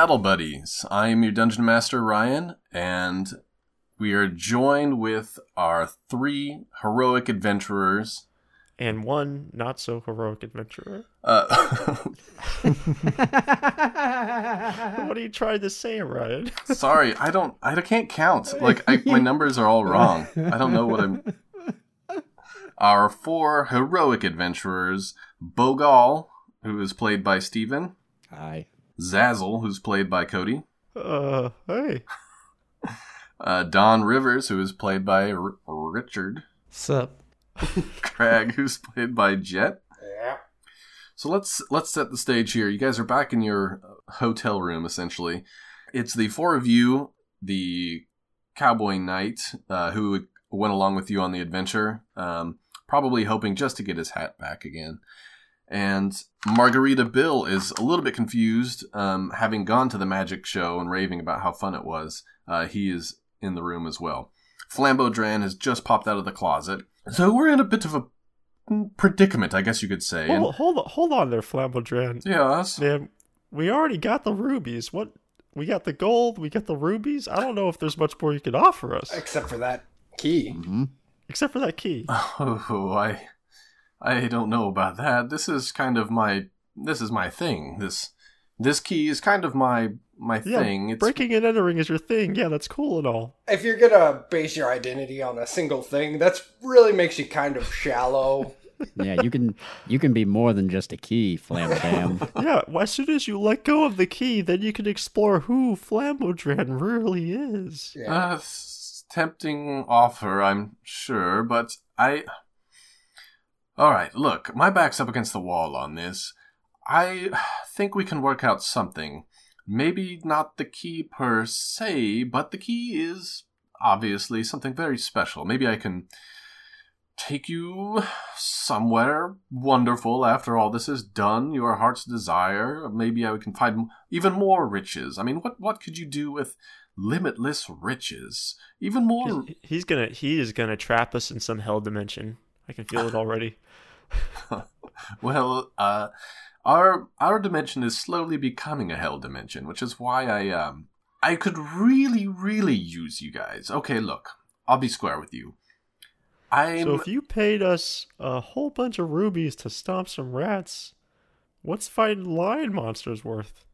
Battle Buddies. I am your Dungeon Master Ryan, and we are joined with our three heroic adventurers. and one not so heroic adventurer. Uh, What are you trying to say, Ryan? sorry, I don't, I can't count. Like I, my numbers are all wrong. I don't know what I'm. Our four heroic adventurers: Bogal, who is played by Steven, Hi. Zazzle, who's played by Cody, Uh, hey. uh, Don Rivers, who is played by R- Richard, Sup? Craig, who's played by Jet. Yeah. So let's let's set the stage here. You guys are back in your uh, hotel room essentially. It's the four of you, the cowboy knight uh, who went along with you on the adventure, um, probably hoping just to get his hat back again. And Margarita Bill is a little bit confused, um, having gone to the magic show and raving about how fun it was. Uh, he is in the room as well. Flambodran has just popped out of the closet. So we're in a bit of a predicament, I guess you could say. And- Hold, hold on, hold on there, Flamboyant. yes. Man, we already got the rubies. What? We got the gold. We got the rubies. I don't know if there's much more you can offer us, Except for that key. hmm except for that key. Oh, I, I don't know about that. This is kind of my, this is my thing. This, this key is kind of my my Yeah, thing. It's breaking and entering is your thing. Yeah, that's cool and all. If you're gonna base your identity on a single thing, that's really makes you kind of shallow. Yeah, you can you can be more than just a key, Flam Fam. Yeah, well, as soon as you let go of the key, then you can explore who Flamboyant really is. Yeah. a s- tempting offer, I'm sure, but I. All right, look, my back's up against the wall on this. I think we can work out something. Maybe not the key per se, but the key is obviously something very special. Maybe I can take you somewhere wonderful after all this is done, your heart's desire. Maybe I can find even more riches. I mean, what what could you do with limitless riches? Even more He's, gonna he is gonna trap us in some hell dimension. I can feel it already. well, uh our our dimension is slowly becoming a hell dimension, which is why I um I could really really use you guys. Okay, look. I'll be square with you. I'm So if you paid us a whole bunch of rubies to stomp some rats, what's fighting lion monsters worth?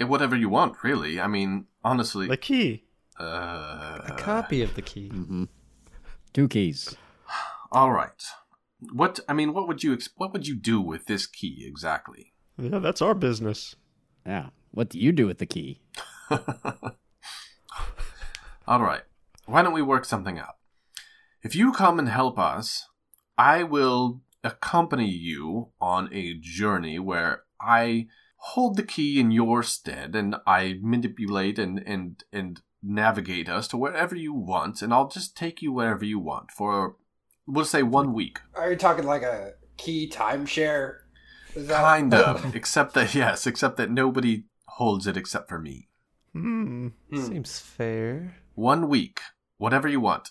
eh, whatever you want, really. I mean, honestly, The key. uh A copy of the key. hmm Two keys. All right. What I mean, what would you what would you do with this key exactly? Yeah, that's our business. Yeah. What do you do with the key? All right. Why don't we work something out? If you come and help us, I will accompany you on a journey where I hold the key in your stead and I manipulate and and and navigate us to wherever you want and I'll just take you wherever you want for we'll say 1 week. Are you talking like a key timeshare? Is that- Kind of, except that yes, except that nobody holds it except for me. Hmm. Hmm. Seems fair. One week, whatever you want.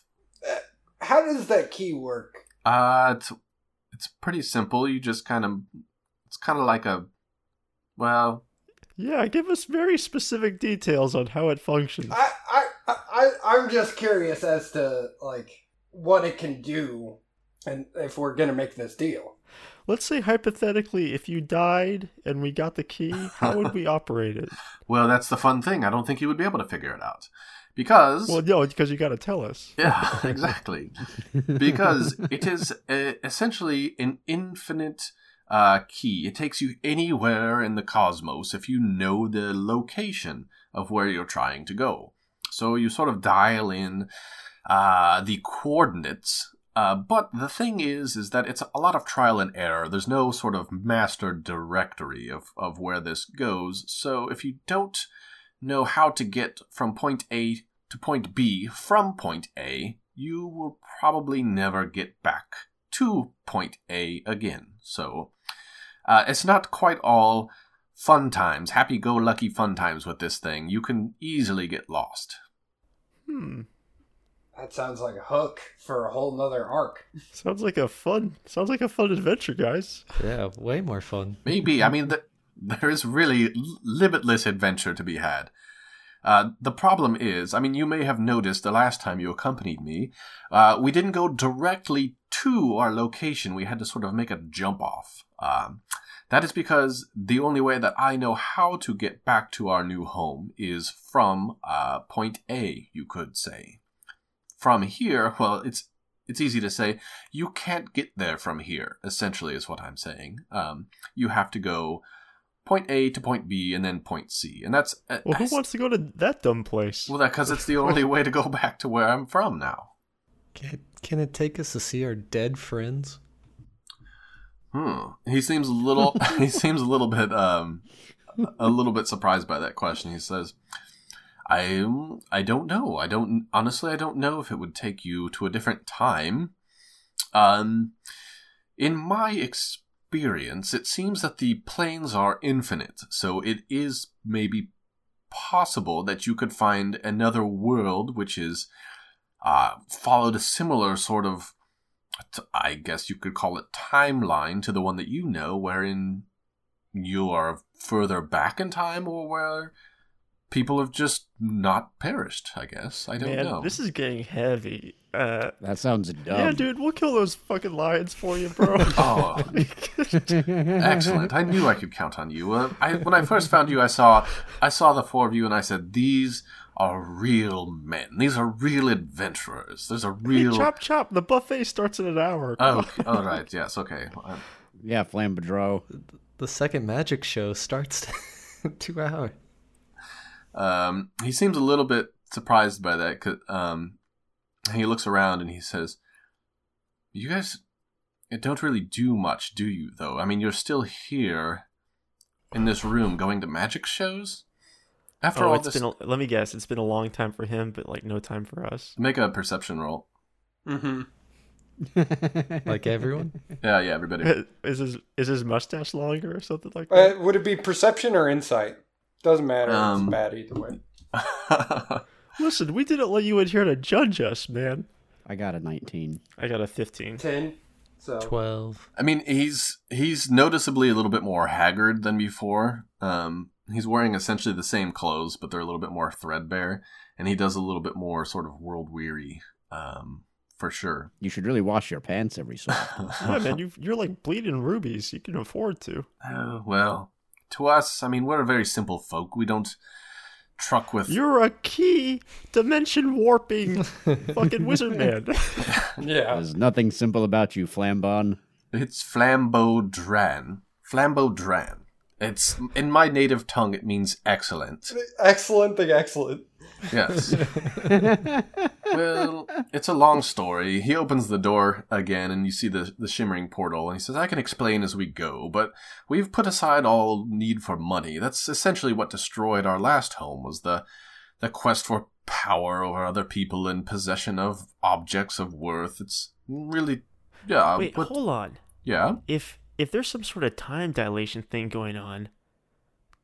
How does that key work? Uh, it's, it's pretty simple. You just kind of, it's kind of like a, well, Yeah, give us very specific details on how it functions. I, I, I, I'm just curious as to like what it can do, and if we're gonna make this deal. Let's say hypothetically, if you died and we got the key, how would we operate it? well, that's the fun thing. I don't think you would be able to figure it out because, Well, no, because you got to tell us. yeah, exactly. because it is uh, essentially an infinite uh, key. It takes you anywhere in the cosmos if you know the location of where you're trying to go. So you sort of dial in uh, the coordinates. Uh, but the thing is, is that it's a lot of trial and error. There's no sort of master directory of, of where this goes. So if you don't know how to get from point A to point B from point A, you will probably never get back to point A again. So uh, it's not quite all fun times, happy go lucky fun times with this thing. You can easily get lost. Hmm. That sounds like a hook for a whole nother arc. Sounds like a fun. Sounds like a fun adventure, guys. Yeah, way more fun. Maybe. I mean, th there is really limitless adventure to be had. Uh, the problem is, I mean, you may have noticed the last time you accompanied me, uh, we didn't go directly to our location. We had to sort of make a jump off. Um, that is because the only way that I know how to get back to our new home is from uh, point A, you could say. From here, well, it's it's easy to say you can't get there from here. Essentially, is what I'm saying. Um, you have to go point A to point B and then point C, and that's uh, Well, who wants to go to that dumb place? well, that because it's the only way to go back to where I'm from now. Can, can it take us to see our dead friends? Hmm. He seems a little. he seems a little bit. Um, a little bit surprised by that question. He says, "I. I don't know. I don't. Honestly, I don't know if it would take you to a different time. Um, in my experience, it seems that the planes are infinite, so it is maybe possible that you could find another world which is uh, followed a similar sort of I guess you could call it timeline to the one that you know, wherein you are further back in time or where people have just not perished, I guess. I don't Man, know. this is getting heavy. Uh, That sounds dumb. yeah, dude, we'll kill those fucking lions for you, bro. Oh, excellent! I knew I could count on you. Uh, I, when I first found you, I saw, I saw the four of you, and I said, "These are real men. These are real adventurers. There's a Hey, real." chop chop. The buffet starts in an hour. oh, all right. Yes. Okay. Uh, yeah, Flambadro. The second magic show starts in two hours. Um, he seems a little bit surprised by that. 'cause, um, he looks around and he says, "You guys don't really do much, do you? Though I mean, you're still here in this room going to magic shows. After Oh, all it's this, been. A, let me guess. It's been a long time for him, but like no time for us. make a perception roll. Mm-hmm. Like everyone? Yeah, yeah, everybody. Is his is his mustache longer or something like that? Uh, would it be perception or insight? Doesn't matter. Um, it's bad either way. Listen, we didn't let you in here to judge us, man. I got a 19. I got a fifteen. Ten. So 12. I mean, he's he's noticeably a little bit more haggard than before. Um, he's wearing essentially the same clothes, but they're a little bit more threadbare, and he does a little bit more sort of world weary, um, for sure. You should really wash your pants every so often. Yeah, man, you you're like bleeding rubies. You can afford to. Oh, well, to us, I mean, we're a very simple folk. We don't truck with. You're a key dimension warping fucking wizard man. yeah. There's nothing simple about you, Flambon. It's Flambodran. Flambeau dran. It's in my native tongue. It means excellent. Excellent thing. Excellent. Yes. well, it's a long story. He opens the door again, and you see the, the shimmering portal, and he says, I can explain as we go, but we've put aside all need for money. That's essentially what destroyed our last home, was the, the quest for power over other people and possession of objects of worth. It's really, yeah, Wait, but, hold on. yeah. If if there's some sort of time dilation thing going on,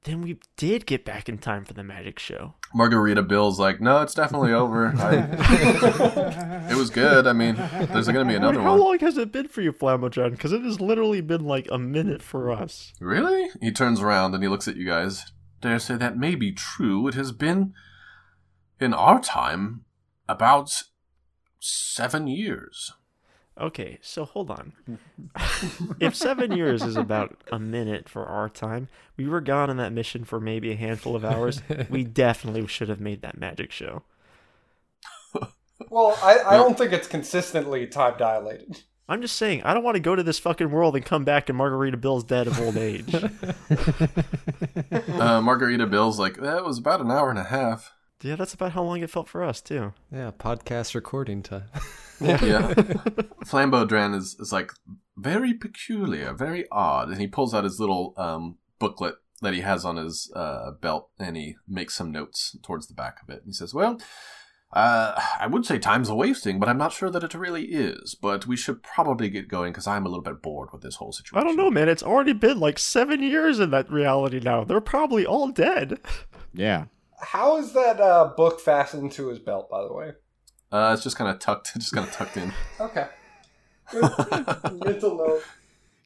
then we did get back in time for the magic show. Margarita Bill's like, no, it's definitely over. I, it was good. I mean, there's going to be another Wait, how one. long has it been for you, Flamogen? Because it has literally been like a minute for us. Really? He turns around and he looks at you guys. Dare say that may be true. It has been, in our time, about seven years. Okay, so hold on. if seven years is about a minute for our time, we were gone on that mission for maybe a handful of hours. we definitely should have made that magic show. Well, I, I don't think it's consistently time dilated. I'm just saying, I don't want to go to this fucking world and come back and Margarita Bill's dead of old age. Uh, Margarita Bill's like, that was about an hour and a half. Yeah, that's about how long it felt for us too. Yeah, podcast recording time. Yeah. Flambeau Dran is, is like very peculiar, very odd. And he pulls out his little um, booklet that he has on his uh, belt and he makes some notes towards the back of it. He says, Well, uh, I would say time's a wasting, but I'm not sure that it really is. But we should probably get going because I'm a little bit bored with this whole situation. I don't know, man. It's already been like seven years in that reality now. They're probably all dead. Yeah. How is that uh, book fastened to his belt, by the way? Uh, it's just kind of tucked, just kind of tucked in. Okay. Good. Mental note.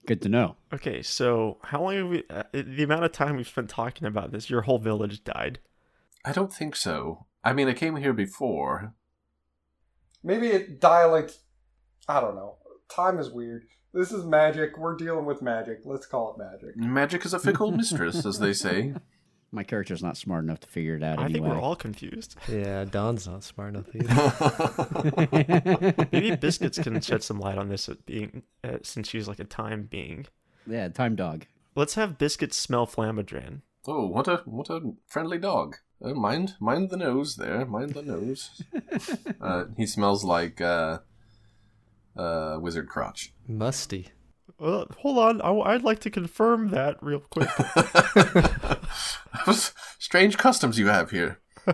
Good to know. Okay, so how long have we? Uh, the amount of time we've spent talking about this, your whole village died. I don't think so. I mean, I came here before. Maybe it dialect. I don't know. Time is weird. This is magic. We're dealing with magic. Let's call it magic. Magic is a fickle mistress, as they say. My character's not smart enough to figure it out I anyway. think we're all confused. Yeah, Don's not smart enough either. Maybe Biscuits can shed some light on this, being uh, since she's like a time being. yeah, time dog. Let's have Biscuits smell Flamadran. Oh, what a what a friendly dog. Uh, mind mind the nose there. Mind the nose. uh, he smells like uh, uh, wizard crotch. Musty. Uh, hold on, I, would like to confirm that real quick. Strange customs you have here.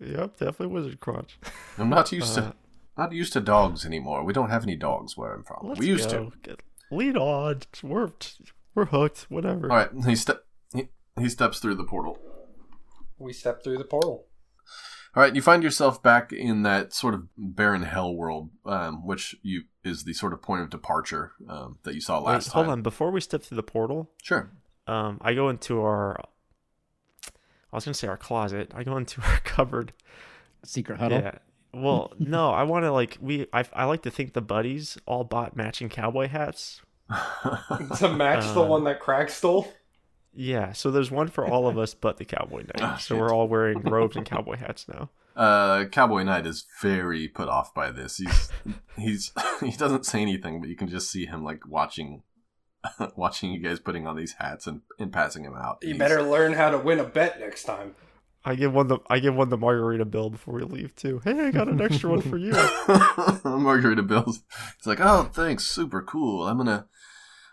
yep, definitely Wizard Crunch. I'm not used Uh, to not used to dogs anymore. We don't have any dogs where I'm from. Let's we used go. to. Get, lead on. We're we're hooked. Whatever. All right, he step he, he steps through the portal. We step through the portal. All right, you find yourself back in that sort of barren hell world, um, which you is the sort of point of departure um, that you saw Wait, last hold on. Before we step through the portal, Sure. um, I go into our. I was gonna say our closet. I go into our cupboard. Secret huddle. Yeah. Well, no, I want to like we. I, I like to think the buddies all bought matching cowboy hats. to match the Uh, one that Craig stole. Yeah, so there's one for all of us but the cowboy knight. Ah, so shit. we're all wearing robes and cowboy hats now. Uh, Cowboy Knight is very put off by this. He's he's he doesn't say anything, but you can just see him like watching watching you guys putting on these hats and, and passing them out. You He's- better learn how to win a bet next time. I give one the I give one the margarita bill before we leave too. Hey, I got an extra one for you. Margarita Bills. It's like, oh, thanks, super cool. I'm gonna.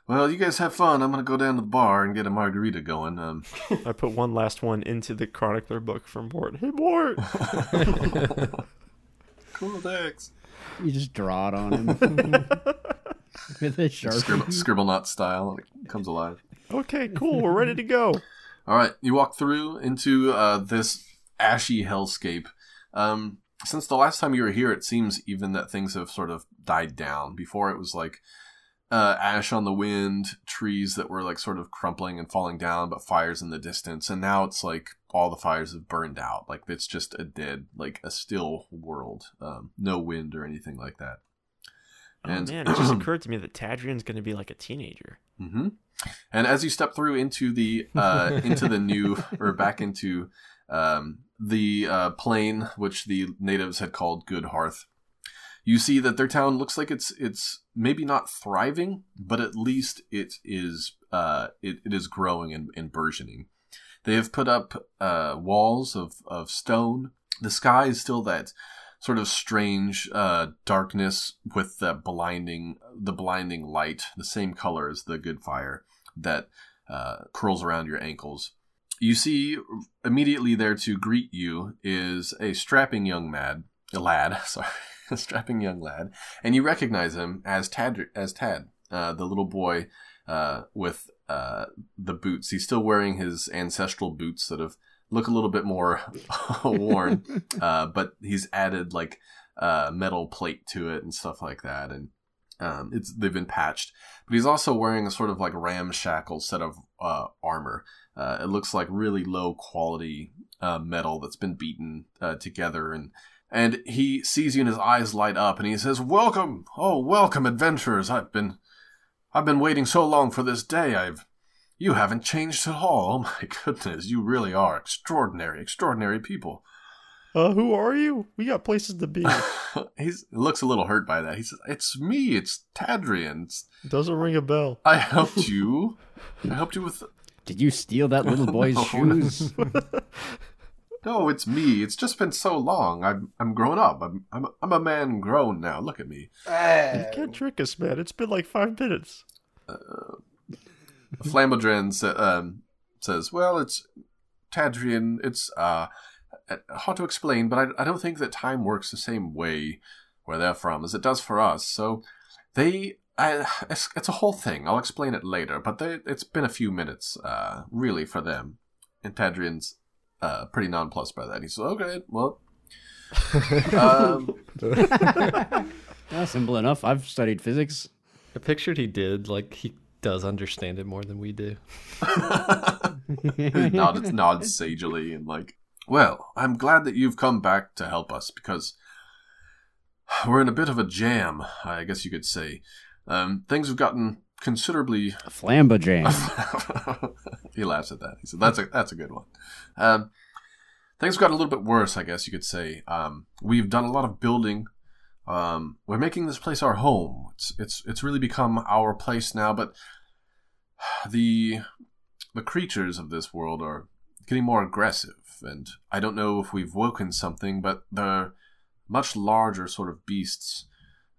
Well, you guys have fun. I'm gonna go down to the bar and get a margarita going. Um, I put one last one into the chronicler book from Mort. Hey Mort, cool, thanks. You just draw it on him with a Scribble, sharpie. Scribblenaut style. It comes alive. okay, cool, we're ready to go. All right, you walk through into uh, this ashy hellscape. Um, since the last time you were here, it seems even that things have sort of died down. Before it was like uh, ash on the wind, trees that were like sort of crumpling and falling down, but fires in the distance. And now it's like all the fires have burned out. Like it's just a dead, like a still world. Um, no wind or anything like that. Oh man, it just occurred to me that Tadrian's gonna be like a teenager. hmm And as you step through into the uh, into the new or back into um, the uh, plain, which the natives had called Good Hearth, you see that their town looks like it's it's maybe not thriving, but at least it is uh, it, it is growing and, and burgeoning. They have put up uh, walls of, of stone. The sky is still that sort of strange uh, darkness with the blinding the blinding light, the same color as the good fire that uh, curls around your ankles. You see immediately there to greet you is a strapping young mad, a lad, sorry, a strapping young lad, and you recognize him as Tad, as Tad, uh, the little boy uh, with uh, the boots. He's still wearing his ancestral boots that have look a little bit more worn, uh, but he's added like uh, metal plate to it and stuff like that, and um, it's they've been patched. But he's also wearing a sort of like ramshackle set of uh, armor. Uh, it looks like really low quality uh, metal that's been beaten uh, together, and and he sees you, and his eyes light up, and he says, "Welcome, oh welcome, adventurers! I've been I've been waiting so long for this day. I've you haven't changed at all. Oh my goodness, you really are extraordinary, extraordinary people." Uh, who are you? We got places to be. he looks a little hurt by that. He says, "It's me. It's Tadrian. It's- Doesn't ring a bell. I helped you. I helped you with. Did you steal that little boy's No. shoes? No, it's me. It's just been so long. I'm I'm grown up. I'm I'm I'm a man grown now. Look at me." You can't trick us, man. It's been like five minutes. Flambodran sa- um, says, "Well, it's Tadrian. It's uh hard to explain, but I, I don't think that time works the same way where they're from as it does for us. So they." I, it's, it's a whole thing. I'll explain it later, but they, it's been a few minutes, uh, really, for them. And Tadrian's uh, pretty nonplussed by that. He says, "Okay, well, um, Ah, simple enough. I've studied physics. I pictured he did. Like he does understand it more than we do. he nods, nods sagely and like, well, I'm glad that you've come back to help us because we're in a bit of a jam, I guess you could say. Um, things have gotten considerably. A flamba jam. he laughs at that. He said, "That's a that's a good one." Um, things have gotten a little bit worse, I guess you could say. Um, we've done a lot of building. Um, we're making this place our home. It's it's it's really become our place now. But the the creatures of this world are getting more aggressive, and I don't know if we've woken something, but they're much larger sort of beasts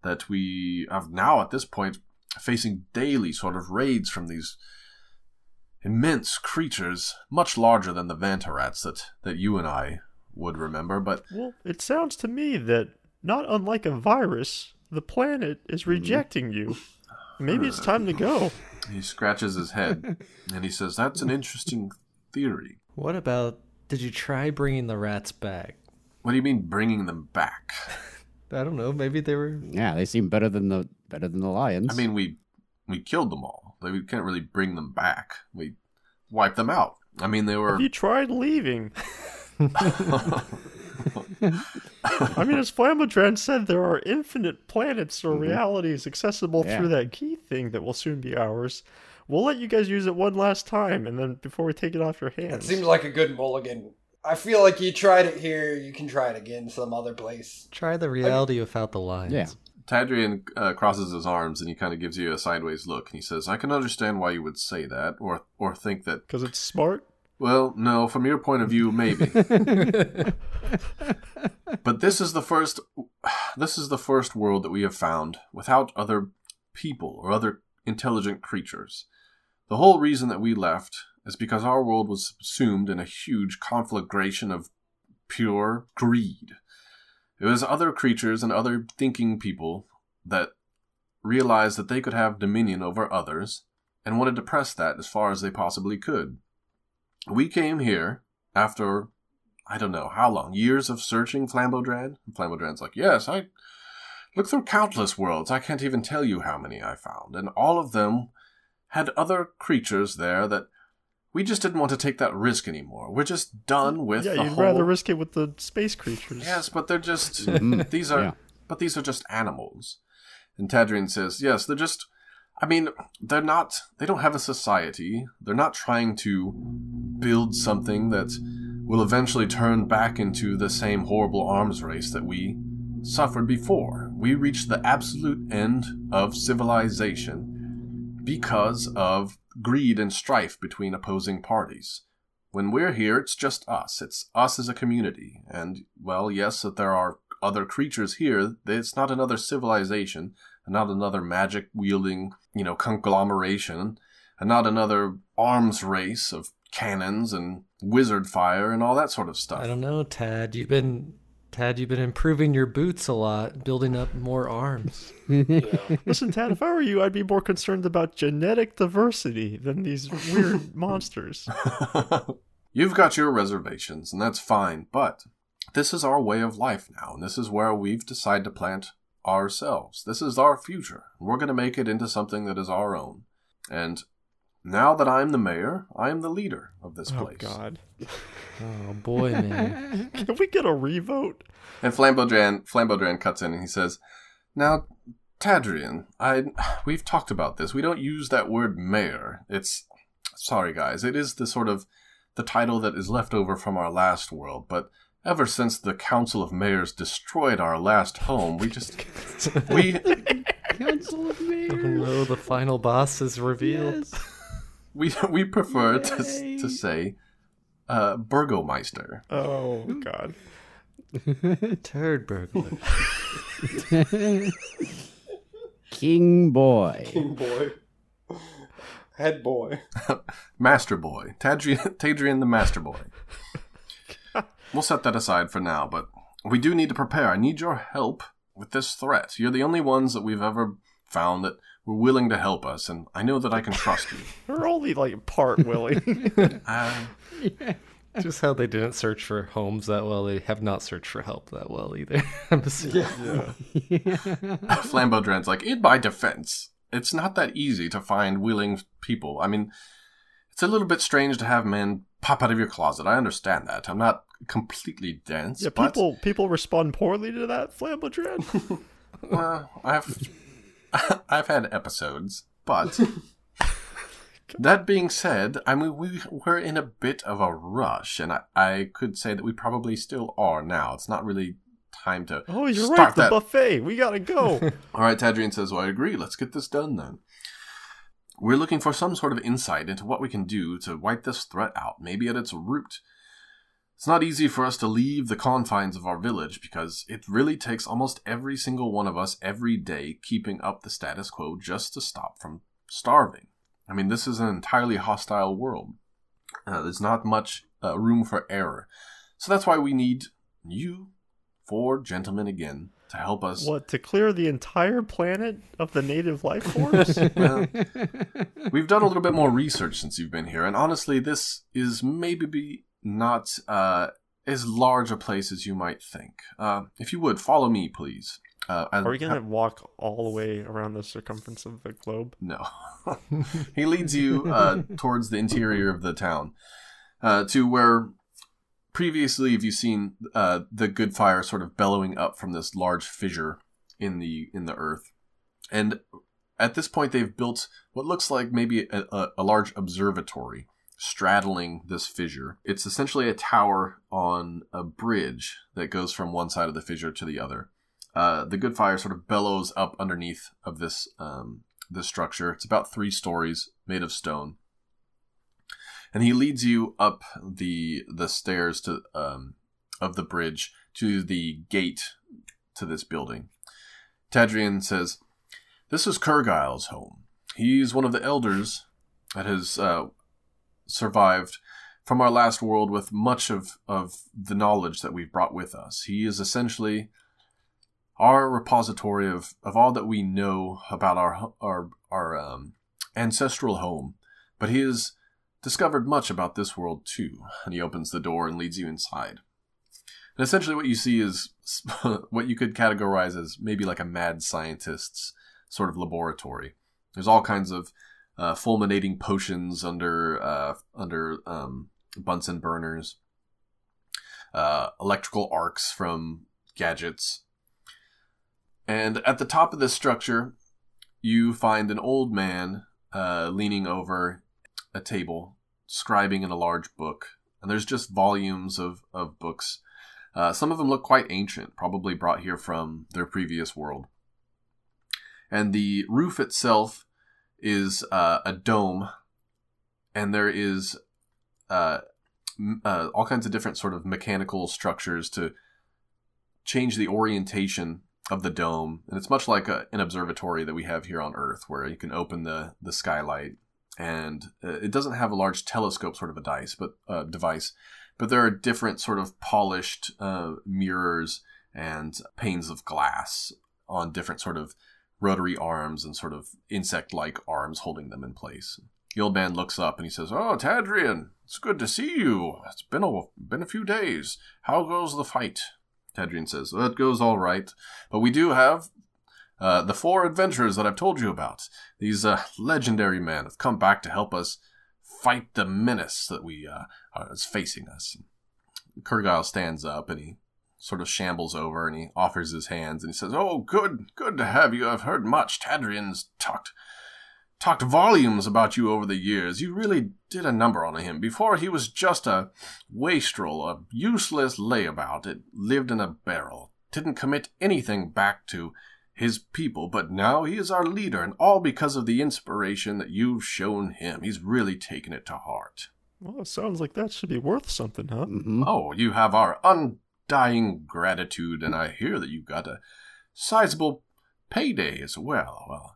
that we have now at this point facing daily sort of raids from these immense creatures, much larger than the Vantarats that, that you and I would remember, but Well, it sounds to me that, not unlike a virus, the planet is hmm. rejecting you. Maybe it's time to go. he scratches his head and he says, That's an interesting theory. What about? Did you try bringing the rats back? What do you mean bringing them back? I don't know. Maybe they were. yeah, they seem better than the better than the lions. I mean, we we killed them all. Like, we can't really bring them back. We wiped them out. I mean, they were. Have you tried leaving? I mean, as Flambodran said, there are infinite planets or realities accessible Yeah. through that key thing that will soon be ours. We'll let you guys use it one last time, and then before we take it off your hands. It seems like a good mulligan. I feel like you tried it here, you can try it again some other place. Try the reality without the lines. Yeah. Tadrian uh, crosses his arms and he kind of gives you a sideways look and he says, "I can understand why you would say that, or or think that. Because it's smart. Well, no, from your point of view, maybe. but this is the first. This is the first world that we have found without other people or other intelligent creatures. The whole reason that we left is because our world was subsumed in a huge conflagration of pure greed. It was other creatures and other thinking people that realized that they could have dominion over others and wanted to press that as far as they possibly could. We came here after, I don't know how long, years of searching Flambodran. And Flambodran's like, yes, I looked through countless worlds. I can't even tell you how many I found. And all of them had other creatures there that we just didn't want to take that risk anymore. We're just done with yeah, the you'd whole... rather risk it with the space creatures. Yes, but they're just Mhm. these are Yeah. but these are just animals. And Tadrian says, "Yes, they're just I mean, they're not they don't have a society. They're not trying to build something that will eventually turn back into the same horrible arms race that we suffered before. We reached the absolute end of civilization because of greed and strife between opposing parties. When we're here, it's just us. It's us as a community. And, well, yes, that there are other creatures here. It's not another civilization, and not another magic wielding, you know, conglomeration, and not another arms race of cannons and wizard fire and all that sort of stuff. I don't know, Tad. You've been Tad. You've been improving your boots a lot, building up more arms. Listen, Tad, if I were you, I'd be more concerned about genetic diversity than these weird monsters. You've got your reservations, and that's fine, but this is our way of life now, and this is where we've decided to plant ourselves. This is our future. We're going to make it into something that is our own. And now that I'm the mayor, I am the leader of this oh, place. oh. God. Oh boy, man. Can we get a revote? And Flambodran, Flambodran cuts in and he says, Now, Tadrian, I, we've talked about this. We don't use that word mayor. It's, sorry guys, it is the sort of, the title that is left over from our last world, but ever since the Council of Mayors destroyed our last home, we just we Council of Oh Mayors. no, the final boss is revealed. We we prefer to to say uh, Burgomeister. Oh God. Turd burglar. King boy. King boy. Head boy. Master Boy. Tadrian, Tadrian the Master Boy. We'll set that aside for now, but we do need to prepare. I need your help with this threat. You're the only ones that we've ever found that were willing to help us, and I know that I can trust you. We're only like part willing. Uh, Just how they didn't search for homes that well, they have not searched for help that well either. I'm assuming. Flambodran's like, in my defense, it's not that easy to find willing people. I mean, it's a little bit strange to have men pop out of your closet. I understand that. I'm not completely dense, yeah, but people people respond poorly to that Flambodran. well, I've I've had episodes, but that being said, I mean we we're in a bit of a rush, and I, I could say that we probably still are now. It's not really time to Oh, you're start right. The that. buffet. We gotta go. All right, Tadrian says, Well, I agree. Let's get this done then. We're looking for some sort of insight into what we can do to wipe this threat out, maybe at its root. It's not easy for us to leave the confines of our village because it really takes almost every single one of us every day keeping up the status quo just to stop from starving. I mean, this is an entirely hostile world. Uh, there's not much uh, room for error. So that's why we need you, four gentlemen again, to help us what to clear the entire planet of the native life forms? Well, we've done a little bit more research since you've been here, and honestly, this is maybe be not uh, as large a place as you might think. Uh, if you would follow me, please. Uh, Are we gonna walk all the way around the circumference of the globe? No. he leads you uh, towards the interior of the town, uh, to where previously have you seen uh, the good fire sort of bellowing up from this large fissure in the in the earth, and at this point they've built what looks like maybe a, a, a large observatory straddling this fissure. It's essentially a tower on a bridge that goes from one side of the fissure to the other. Uh, the good fire sort of bellows up underneath of this um, this structure. It's about three stories, made of stone, and he leads you up the the stairs to um, of the bridge to the gate to this building. Tadrian says, "This is Kurgile's home. He's one of the elders that has uh, survived." From our last world, with much of, of the knowledge that we've brought with us. He is essentially our repository of, of all that we know about our our our um, ancestral home. But he has discovered much about this world too. And he opens the door and leads you inside. And essentially, what you see is what you could categorize as maybe like a mad scientist's sort of laboratory. There's all kinds of uh, fulminating potions under uh, under um, Bunsen burners, uh, electrical arcs from gadgets, and at the top of this structure, you find an old man uh, leaning over a table, scribing in a large book. And there's just volumes of, of books. Uh, some of them look quite ancient, probably brought here from their previous world. And the roof itself is uh, a dome, and there is uh, uh, all kinds of different sort of mechanical structures to change the orientation of the dome, and it's much like a, an observatory that we have here on Earth, where you can open the the skylight, and uh, it doesn't have a large telescope sort of a dice, but uh, device, but there are different sort of polished uh, mirrors and panes of glass on different sort of rotary arms and sort of insect-like arms holding them in place. The old man looks up and he says, "Oh, Tadrian, it's good to see you. It's been a been a few days. How goes the fight?" Tadrian says, "That goes all right, but we do have uh, the four adventurers that I've told you about. These uh, legendary men have come back to help us fight the menace that we uh, is facing us." Kurgile stands up and he sort of shambles over and he offers his hands and he says, "Oh, good, good to have you. I've heard much. Tadrian's talked talked volumes about you over the years. You really did a number on him. Before he was just a wastrel, a useless layabout. It lived in a barrel. Didn't commit anything back to his people, but now he is our leader, and all because of the inspiration that you've shown him. He's really taken it to heart. Well, it sounds like that should be worth something, huh? Mhm. Oh, you have our undying gratitude, and I hear that you've got a sizable payday as well. Well,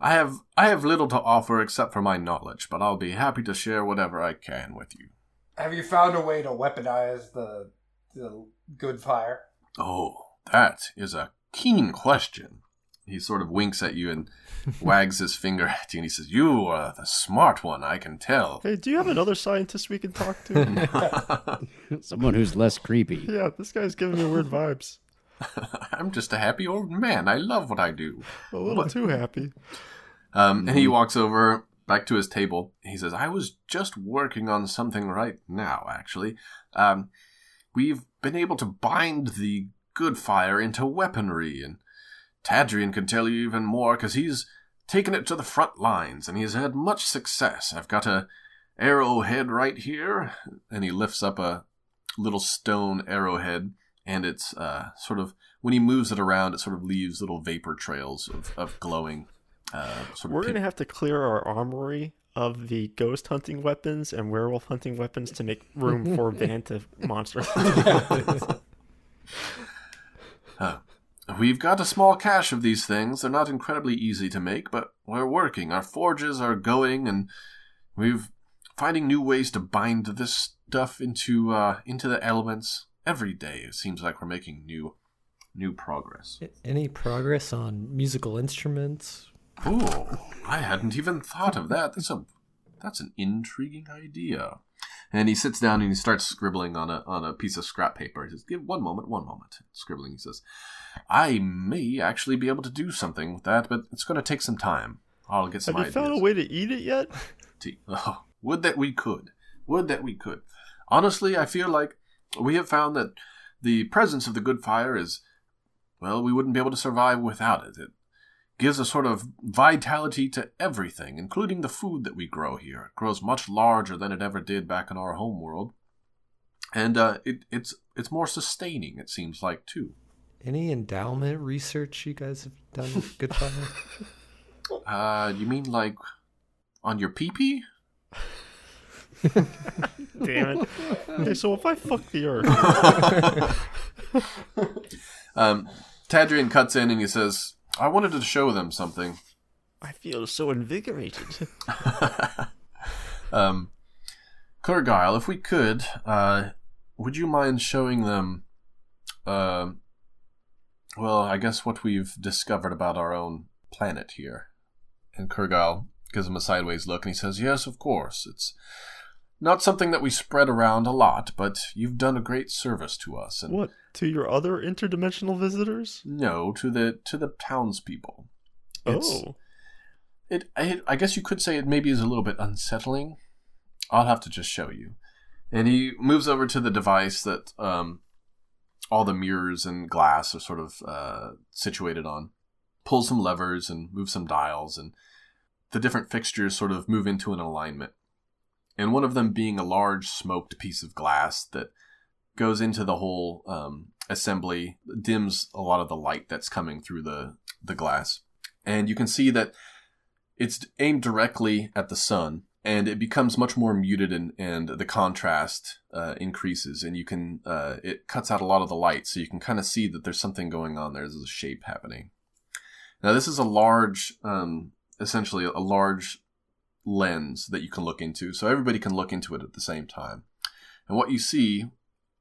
I have I have little to offer except for my knowledge, but I'll be happy to share whatever I can with you. Have you found a way to weaponize the the good fire? Oh, that is a keen question. He sort of winks at you and wags his finger at you, and he says, "You are the smart one, I can tell." Hey, do you have another scientist we can talk to? Someone who's less creepy. yeah, this guy's giving me weird vibes. I'm just a happy old man. I love what I do. A little too happy. Um, and he walks over back to his table. He says, I was just working on something right now, actually. Um, we've been able to bind the good fire into weaponry, and Tadrian can tell you even more because he's taken it to the front lines and he's had much success. I've got a arrowhead right here, and he lifts up a little stone arrowhead, and it's uh, sort of when he moves it around, it sort of leaves little vapor trails of, of glowing. Uh, sort of We're pink- gonna have to clear our armory of the ghost hunting weapons and werewolf hunting weapons to make room for Vanta monster. We've got a small cache of these things. They're not incredibly easy to make, but we're working. Our forges are going, and we've finding new ways to bind this stuff into uh, into the elements every day. It seems like we're making new new progress. Any progress on musical instruments? Oh, I hadn't even thought of that. That's a that's an intriguing idea. And he sits down and he starts scribbling on a on a piece of scrap paper. He says, "Give one moment, one moment." Scribbling. He says, "I may actually be able to do something with that, but it's going to take some time. I'll get some ideas. have you ideas." found a way to eat it yet? Oh, would that we could. Would that we could. Honestly, I feel like we have found that the presence of the good fire is, well, we wouldn't be able to survive without it. It gives a sort of vitality to everything, including the food that we grow here. It grows much larger than it ever did back in our home world. And uh, it, it's it's more sustaining, it seems like, too. Any endowment research you guys have done with Good Fire? Uh, you mean like on your pee-pee? Damn it. Okay, so if I fuck the earth, Um, Tadrian cuts in and he says, I wanted to show them something. I feel so invigorated. um, Kurgile, if we could, uh, would you mind showing them, uh, well, I guess what we've discovered about our own planet here? And Kurgile gives him a sideways look and he says, Yes, of course. It's not something that we spread around a lot, but you've done a great service to us. And What? To your other interdimensional visitors? No, to the to the townspeople. It's- Oh. It, I, I guess you could say it maybe is a little bit unsettling. I'll have to just show you. And he moves over to the device that um, all the mirrors and glass are sort of uh, situated on. Pulls some levers and moves some dials, and the different fixtures sort of move into an alignment. And one of them being a large smoked piece of glass that goes into the whole um, assembly, dims a lot of the light that's coming through the, the glass. And you can see that it's aimed directly at the sun and it becomes much more muted and, and the contrast uh, increases and you can uh, it cuts out a lot of the light so you can kind of see that there's something going on there there's a shape happening now this is a large um, essentially a large lens that you can look into so everybody can look into it at the same time and what you see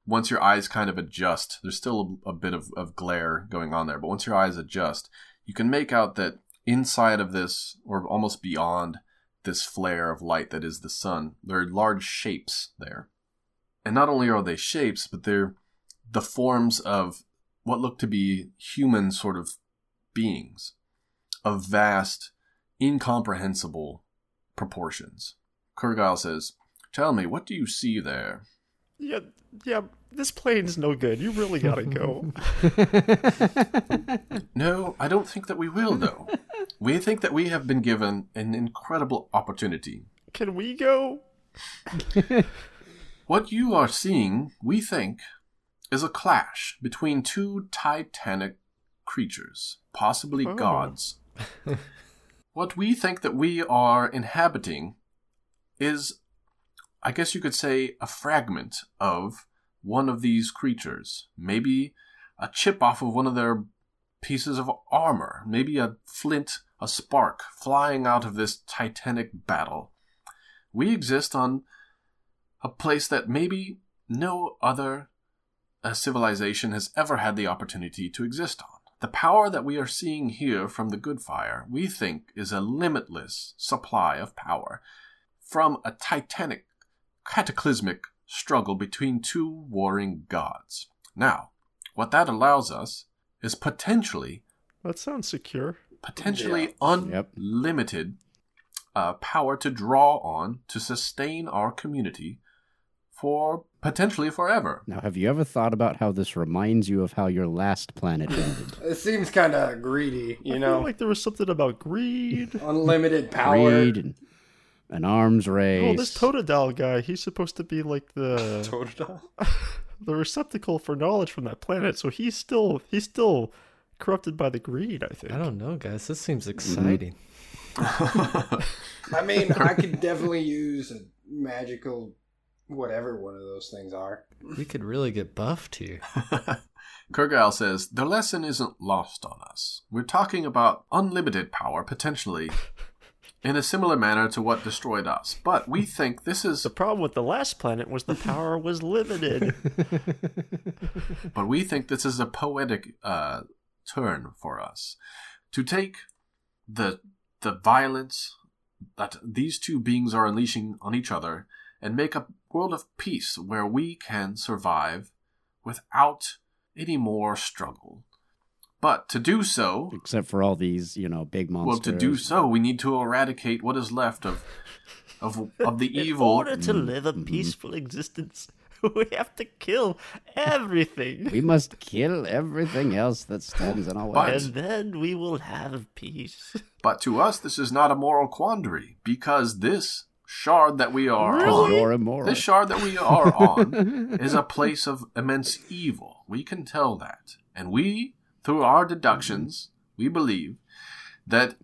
once your eyes kind of adjust there's still a, a bit of, of glare going on there but once your eyes adjust you can make out that inside of this, or almost beyond this flare of light that is the sun, there are large shapes there. And not only are they shapes, but they're the forms of what look to be human sort of beings of vast, incomprehensible proportions. Kurgile says, Tell me, what do you see there? Yeah, yeah, this plane's no good. You really gotta go. No, I don't think that we will, though. we think that we have been given an incredible opportunity. Can we go? What you are seeing, we think, is a clash between two titanic creatures, possibly Oh. gods. what we think that we are inhabiting is, I guess you could say, a fragment of one of these creatures. Maybe a chip off of one of their pieces of armor. Maybe a flint, a spark flying out of this titanic battle. We exist on a place that maybe no other uh, civilization has ever had the opportunity to exist on. The power that we are seeing here from the good fire, we think, is a limitless supply of power from a titanic, cataclysmic struggle between two warring gods. Now, what that allows us is potentially That sounds secure. potentially Yep. unlimited uh, power to draw on to sustain our community for potentially forever. Now, have you ever thought about how this reminds you of how your last planet ended? It seems kind of greedy, you I know. feel like there was something about greed. Unlimited power. Greed and an arms race. Oh, this Totodile guy, he's supposed to be like the Totodile? the receptacle for knowledge from that planet, so he's still he's still corrupted by the greed, I think. I don't know, guys. This seems Mm-hmm. exciting. I mean, I could definitely use a magical whatever one of those things are. We could really get buffed here. Kurgal says, The lesson isn't lost on us. We're talking about unlimited power, potentially, in a similar manner to what destroyed us. But we think this is The problem with the last planet was the power was limited. but we think this is a poetic uh, turn for us to take the the violence that these two beings are unleashing on each other and make a world of peace where we can survive without any more struggle. But to do so, Except for all these, you know, big monsters. well, to do so, we need to eradicate what is left of of of the In evil. In order to mm-hmm. live a mm-hmm. peaceful existence, we have to kill everything. We must kill everything else that stands in our way. And then we will have peace. But to us, this is not a moral quandary because this shard that we are Because on, you're immoral. this shard that we are on, is a place of immense evil. We can tell that, and we, through our deductions, we believe that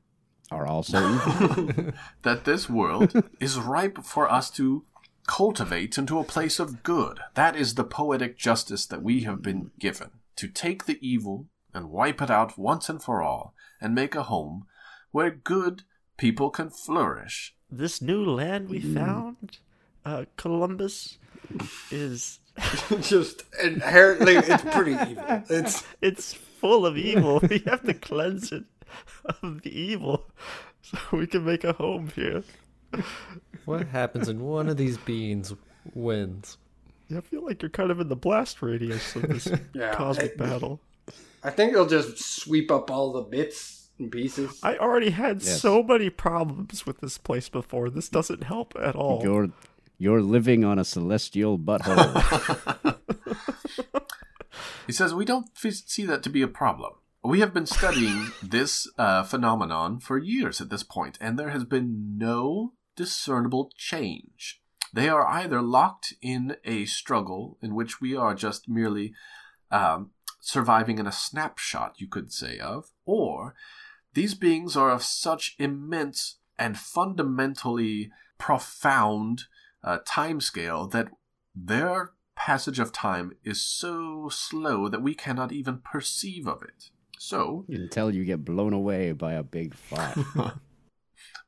Are also certain. that this world is ripe for us to cultivate into a place of good. That is the poetic justice that we have been given to take the evil and wipe it out once and for all and make a home where good people can flourish. This new land we found, uh, Columbus, is Just inherently, it's pretty evil. It's it's full of evil. we have to cleanse it of the evil so we can make a home here. What happens when one of these beings wins? I feel like you're kind of in the blast radius of this Yeah, cosmic it- battle. I think it'll just sweep up all the bits and pieces. I already had Yes. so many problems with this place before. This doesn't help at all. You're you're living on a celestial butthole. He says, We don't f- see that to be a problem. We have been studying this uh, phenomenon for years at this point, and there has been no discernible change. They are either locked in a struggle in which we are just merely um, surviving in a snapshot, you could say, of, or these beings are of such immense and fundamentally profound uh, timescale that their passage of time is so slow that we cannot even perceive of it. So, until you get blown away by a big fire.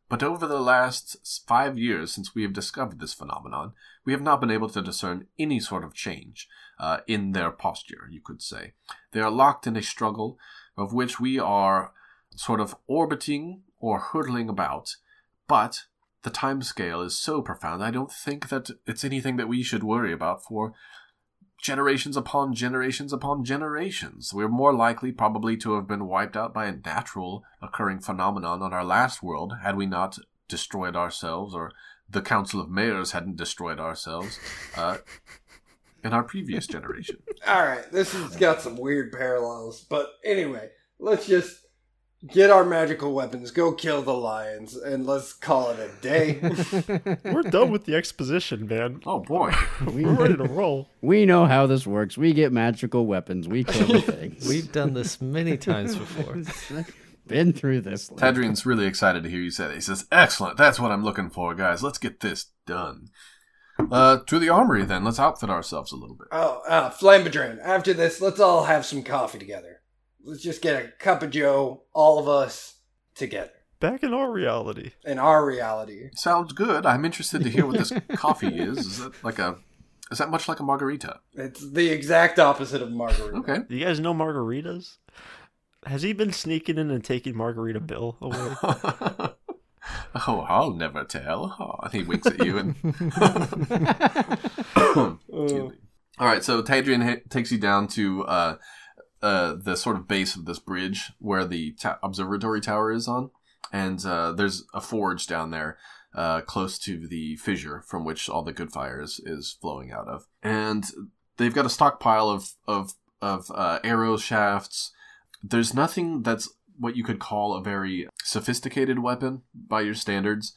but over the last five years since we have discovered this phenomenon, we have not been able to discern any sort of change uh, in their posture, you could say. They are locked in a struggle of which we are sort of orbiting or hurtling about, but the time scale is so profound, I don't think that it's anything that we should worry about for generations upon generations upon generations. We're more likely probably to have been wiped out by a natural occurring phenomenon on our last world had we not destroyed ourselves or the Council of Mayors hadn't destroyed ourselves uh, in our previous generation. All right, this has got some weird parallels, but anyway, let's just get our magical weapons, go kill the lions, and let's call it a day. We're done with the exposition, man. Oh boy. We, We're ready to roll. we know how this works. We get magical weapons. We kill things. We've done this many times before. been through this. Tadrian's really excited to hear you say that. He says, Excellent, that's what I'm looking for, guys. Let's get this done. Uh, to the armory then. Let's outfit ourselves a little bit. oh, uh, Flambodran, after this, let's all have some coffee together. Let's just get a cup of Joe, all of us together. Back in our reality. In our reality. Sounds good. I'm interested to hear what this coffee is. Is that like a is that much like a margarita? It's the exact opposite of margarita. Okay. You guys know margaritas? Has he been sneaking in and taking Margarita Bill away? oh, I'll never tell. Oh, and he winks at you and Uh, All right, so Tadrian ha- takes you down to uh, uh, the sort of base of this bridge where the ta- observatory tower is on, and uh, there's a forge down there uh, close to the fissure from which all the good fire is, is flowing out of, and they've got a stockpile of of of uh, arrow shafts. There's nothing that's what you could call a very sophisticated weapon by your standards.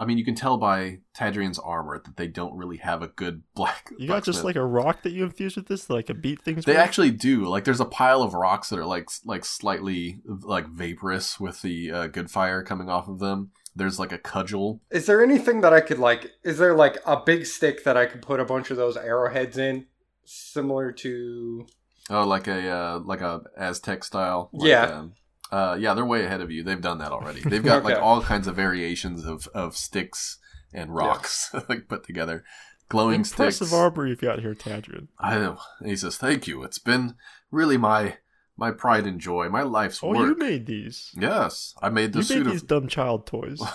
I mean, you can tell by Tadrian's armor that they don't really have a good black. You got just like a rock that you infused with this, like a beat things. They with? actually do. Like, there's a pile of rocks that are like like slightly like vaporous with the uh, good fire coming off of them. There's like a cudgel. Is there anything that I could like? Is there like a big stick that I could put a bunch of those arrowheads in, similar to? Oh, like a uh, like a Aztec style. Like, Yeah. um, uh, yeah, they're way ahead of you. They've done that already. They've got like all kinds of variations of, of sticks and rocks like put together. Glowing Impressive sticks. armor you've got here, Tadrian. I know. He says, "Thank you. It's been really my my pride and joy, my life's Oh, work." you made these. yes, I made the You suit made these of. dumb child toys.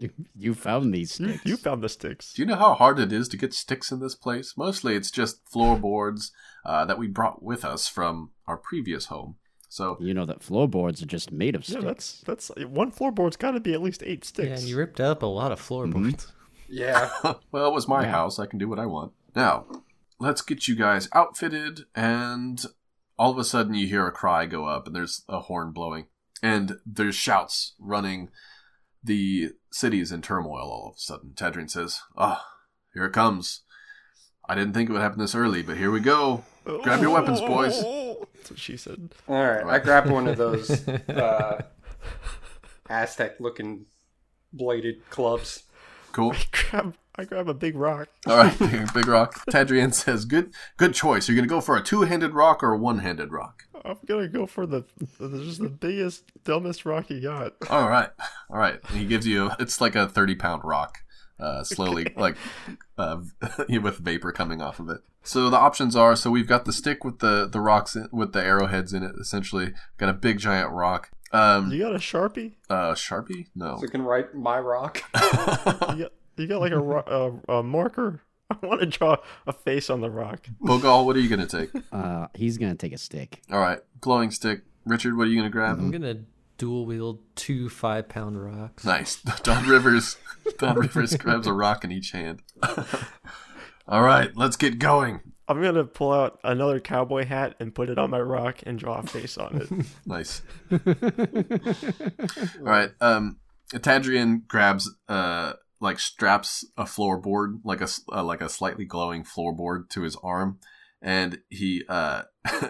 You, you found these you, sticks. you found the sticks. Do you know how hard it is to get sticks in this place? Mostly, it's just floorboards uh, that we brought with us from our previous home. So You know that floorboards are just made of sticks. Yeah, sticks. that's that's one floorboard's got to be at least eight Yeah, sticks. and you ripped up a lot of floorboards. Yeah. well, it was my Yeah. house. I can do what I want. Now, let's get you guys outfitted, and all of a sudden you hear a cry go up, and there's a horn blowing, and there's shouts running. The city is in turmoil all of a sudden. Tadrian says, Ah, here it comes. I didn't think it would happen this early, but here we go. Grab your weapons, boys. That's what she said. All right. I grabbed one of those uh, Aztec-looking bladed clubs. Cool. I grab, I grab a big rock. All right, big, big rock. Tadrian says, "Good, good choice. Are You're gonna go for a two-handed rock or a one-handed rock." I'm gonna go for the, the just the biggest, dumbest rock you got. All right, all right. He gives you. It's like a thirty-pound rock, uh, slowly, like uh, with vapor coming off of it. So the options are: so we've got the stick with the the rocks in, with the arrowheads in it. Essentially, got a big giant rock. Um, You got a sharpie? uh, sharpie? No. So you can write my rock. You got, you got like a, ro- a, a marker? I want to draw a face on the rock. Bogal, what are you gonna take? Uh, he's gonna take a stick. All right, glowing stick. Richard, what are you gonna grab? I'm gonna dual wield two five pound rocks. Nice. Don Rivers. Don Rivers grabs a rock in each hand. All right, let's get going. I'm gonna pull out another cowboy hat and put it on my rock and draw a face on it. Nice. All right. Um, Tadrian grabs, uh, like straps a floorboard, like a s- uh, like a slightly glowing floorboard to his arm, and he uh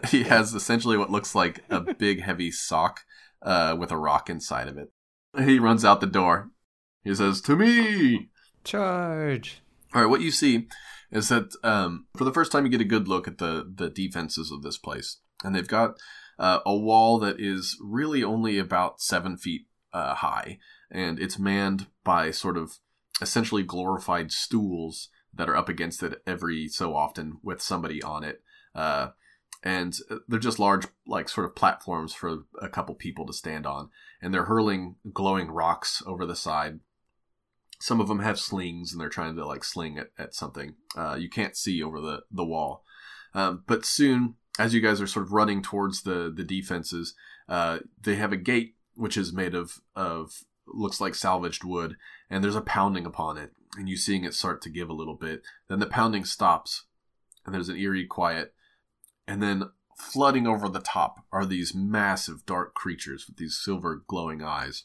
he has essentially what looks like a big heavy sock, uh, with a rock inside of it. He runs out the door. He says, "To me." Charge! All right, what you see is that um, for the first time you get a good look at the the defenses of this place, and they've got uh, a wall that is really only about seven feet uh, high, and it's manned by sort of essentially glorified stools that are up against it every so often with somebody on it. Uh, and they're just large, like sort of platforms for a couple people to stand on, and they're hurling glowing rocks over the side. Some of them have slings and they're trying to like sling at, at something. Uh, you can't see over the, the wall. Um, but soon as you guys are sort of running towards the, the defenses uh, they have a gate which is made of, of looks like salvaged wood and there's a pounding upon it and you seeing it start to give a little bit. Then the pounding stops and there's an eerie quiet and then flooding over the top are these massive dark creatures with these silver glowing eyes.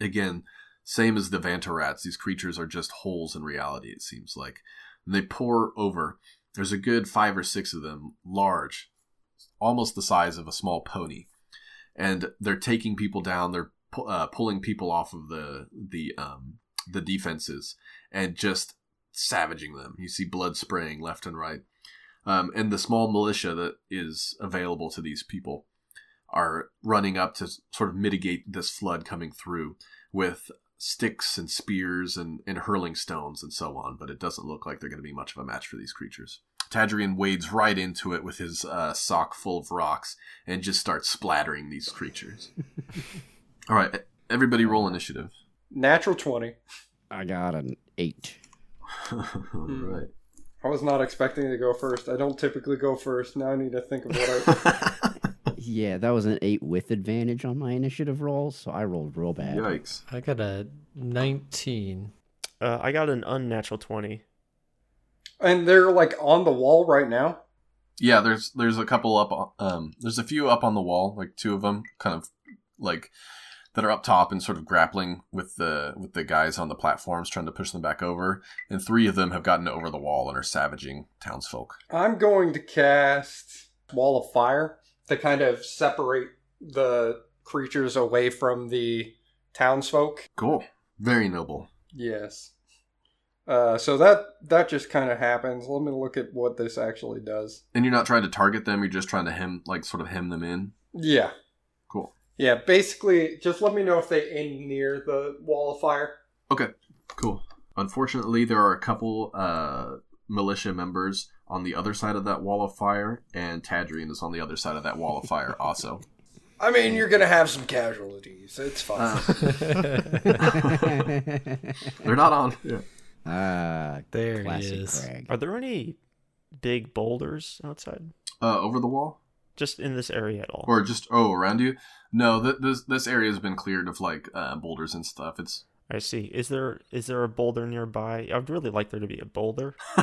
Again, same as the Vanta rats, these creatures are just holes in reality, it seems like. And they pour over. There's a good five or six of them, large, almost the size of a small pony. And they're taking people down, they're uh, pulling people off of the the um, the defenses and just savaging them. You see blood spraying left and right. Um, and the small militia that is available to these people are running up to sort of mitigate this flood coming through with sticks and spears and, and hurling stones and so on, but it doesn't look like they're going to be much of a match for these creatures. Tadrian wades right into it with his uh, sock full of rocks and just starts splattering these creatures. All right, everybody roll initiative. Natural 20. I got an eight. All right. I was not expecting to go first. I don't typically go first. Now I need to think of what I. Yeah, that was an eight with advantage on my initiative roll, so I rolled real bad. Yikes. I got a 19. Uh, I got an unnatural 20. and they're like on the wall right now. Yeah, there's there's a couple up. on- Um, there's a few up on the wall, like two of them, kind of like that are up top and sort of grappling with the with the guys on the platforms, trying to push them back over. And three of them have gotten over the wall and are savaging townsfolk. I'm going to cast Wall of Fire to kind of separate the creatures away from the townsfolk. Cool, very noble. Yes. Uh, so that that just kind of happens. Let me look at what this actually does. And you're not trying to target them; you're just trying to hem, like, sort of hem them in. Yeah. Cool. Yeah. Basically, just let me know if they aim near the Wall of Fire. Okay, cool. Unfortunately, there are a couple uh, militia members on the other side of that wall of fire, and Tadrian is on the other side of that wall of fire also. I mean, you're gonna have some casualties. It's fine. They're not on. Yeah. ah, There he is. Craig. Are there any big boulders outside? Uh, over the wall, Just in this area at all? or just oh around you? No, th- this this area has been cleared of like uh, boulders and stuff. It's I see. Is there is there a boulder nearby? I'd really like there to be a boulder.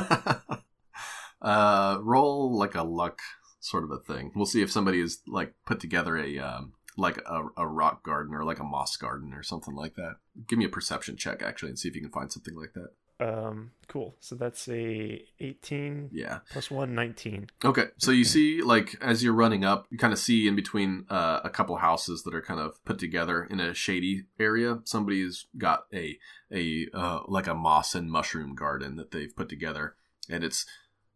uh, roll like a luck sort of a thing. We'll see if somebody has like put together a um, like a, a rock garden or like a moss garden or something like that. Give me a perception check actually and see if you can find something like that. Um, cool. So that's a 18 Yeah. plus 1, 19. Okay, so you see, like, as you're running up, you kind of see in between uh, a couple houses that are kind of put together in a shady area. Somebody's got a a uh, like a moss and mushroom garden that they've put together, and it's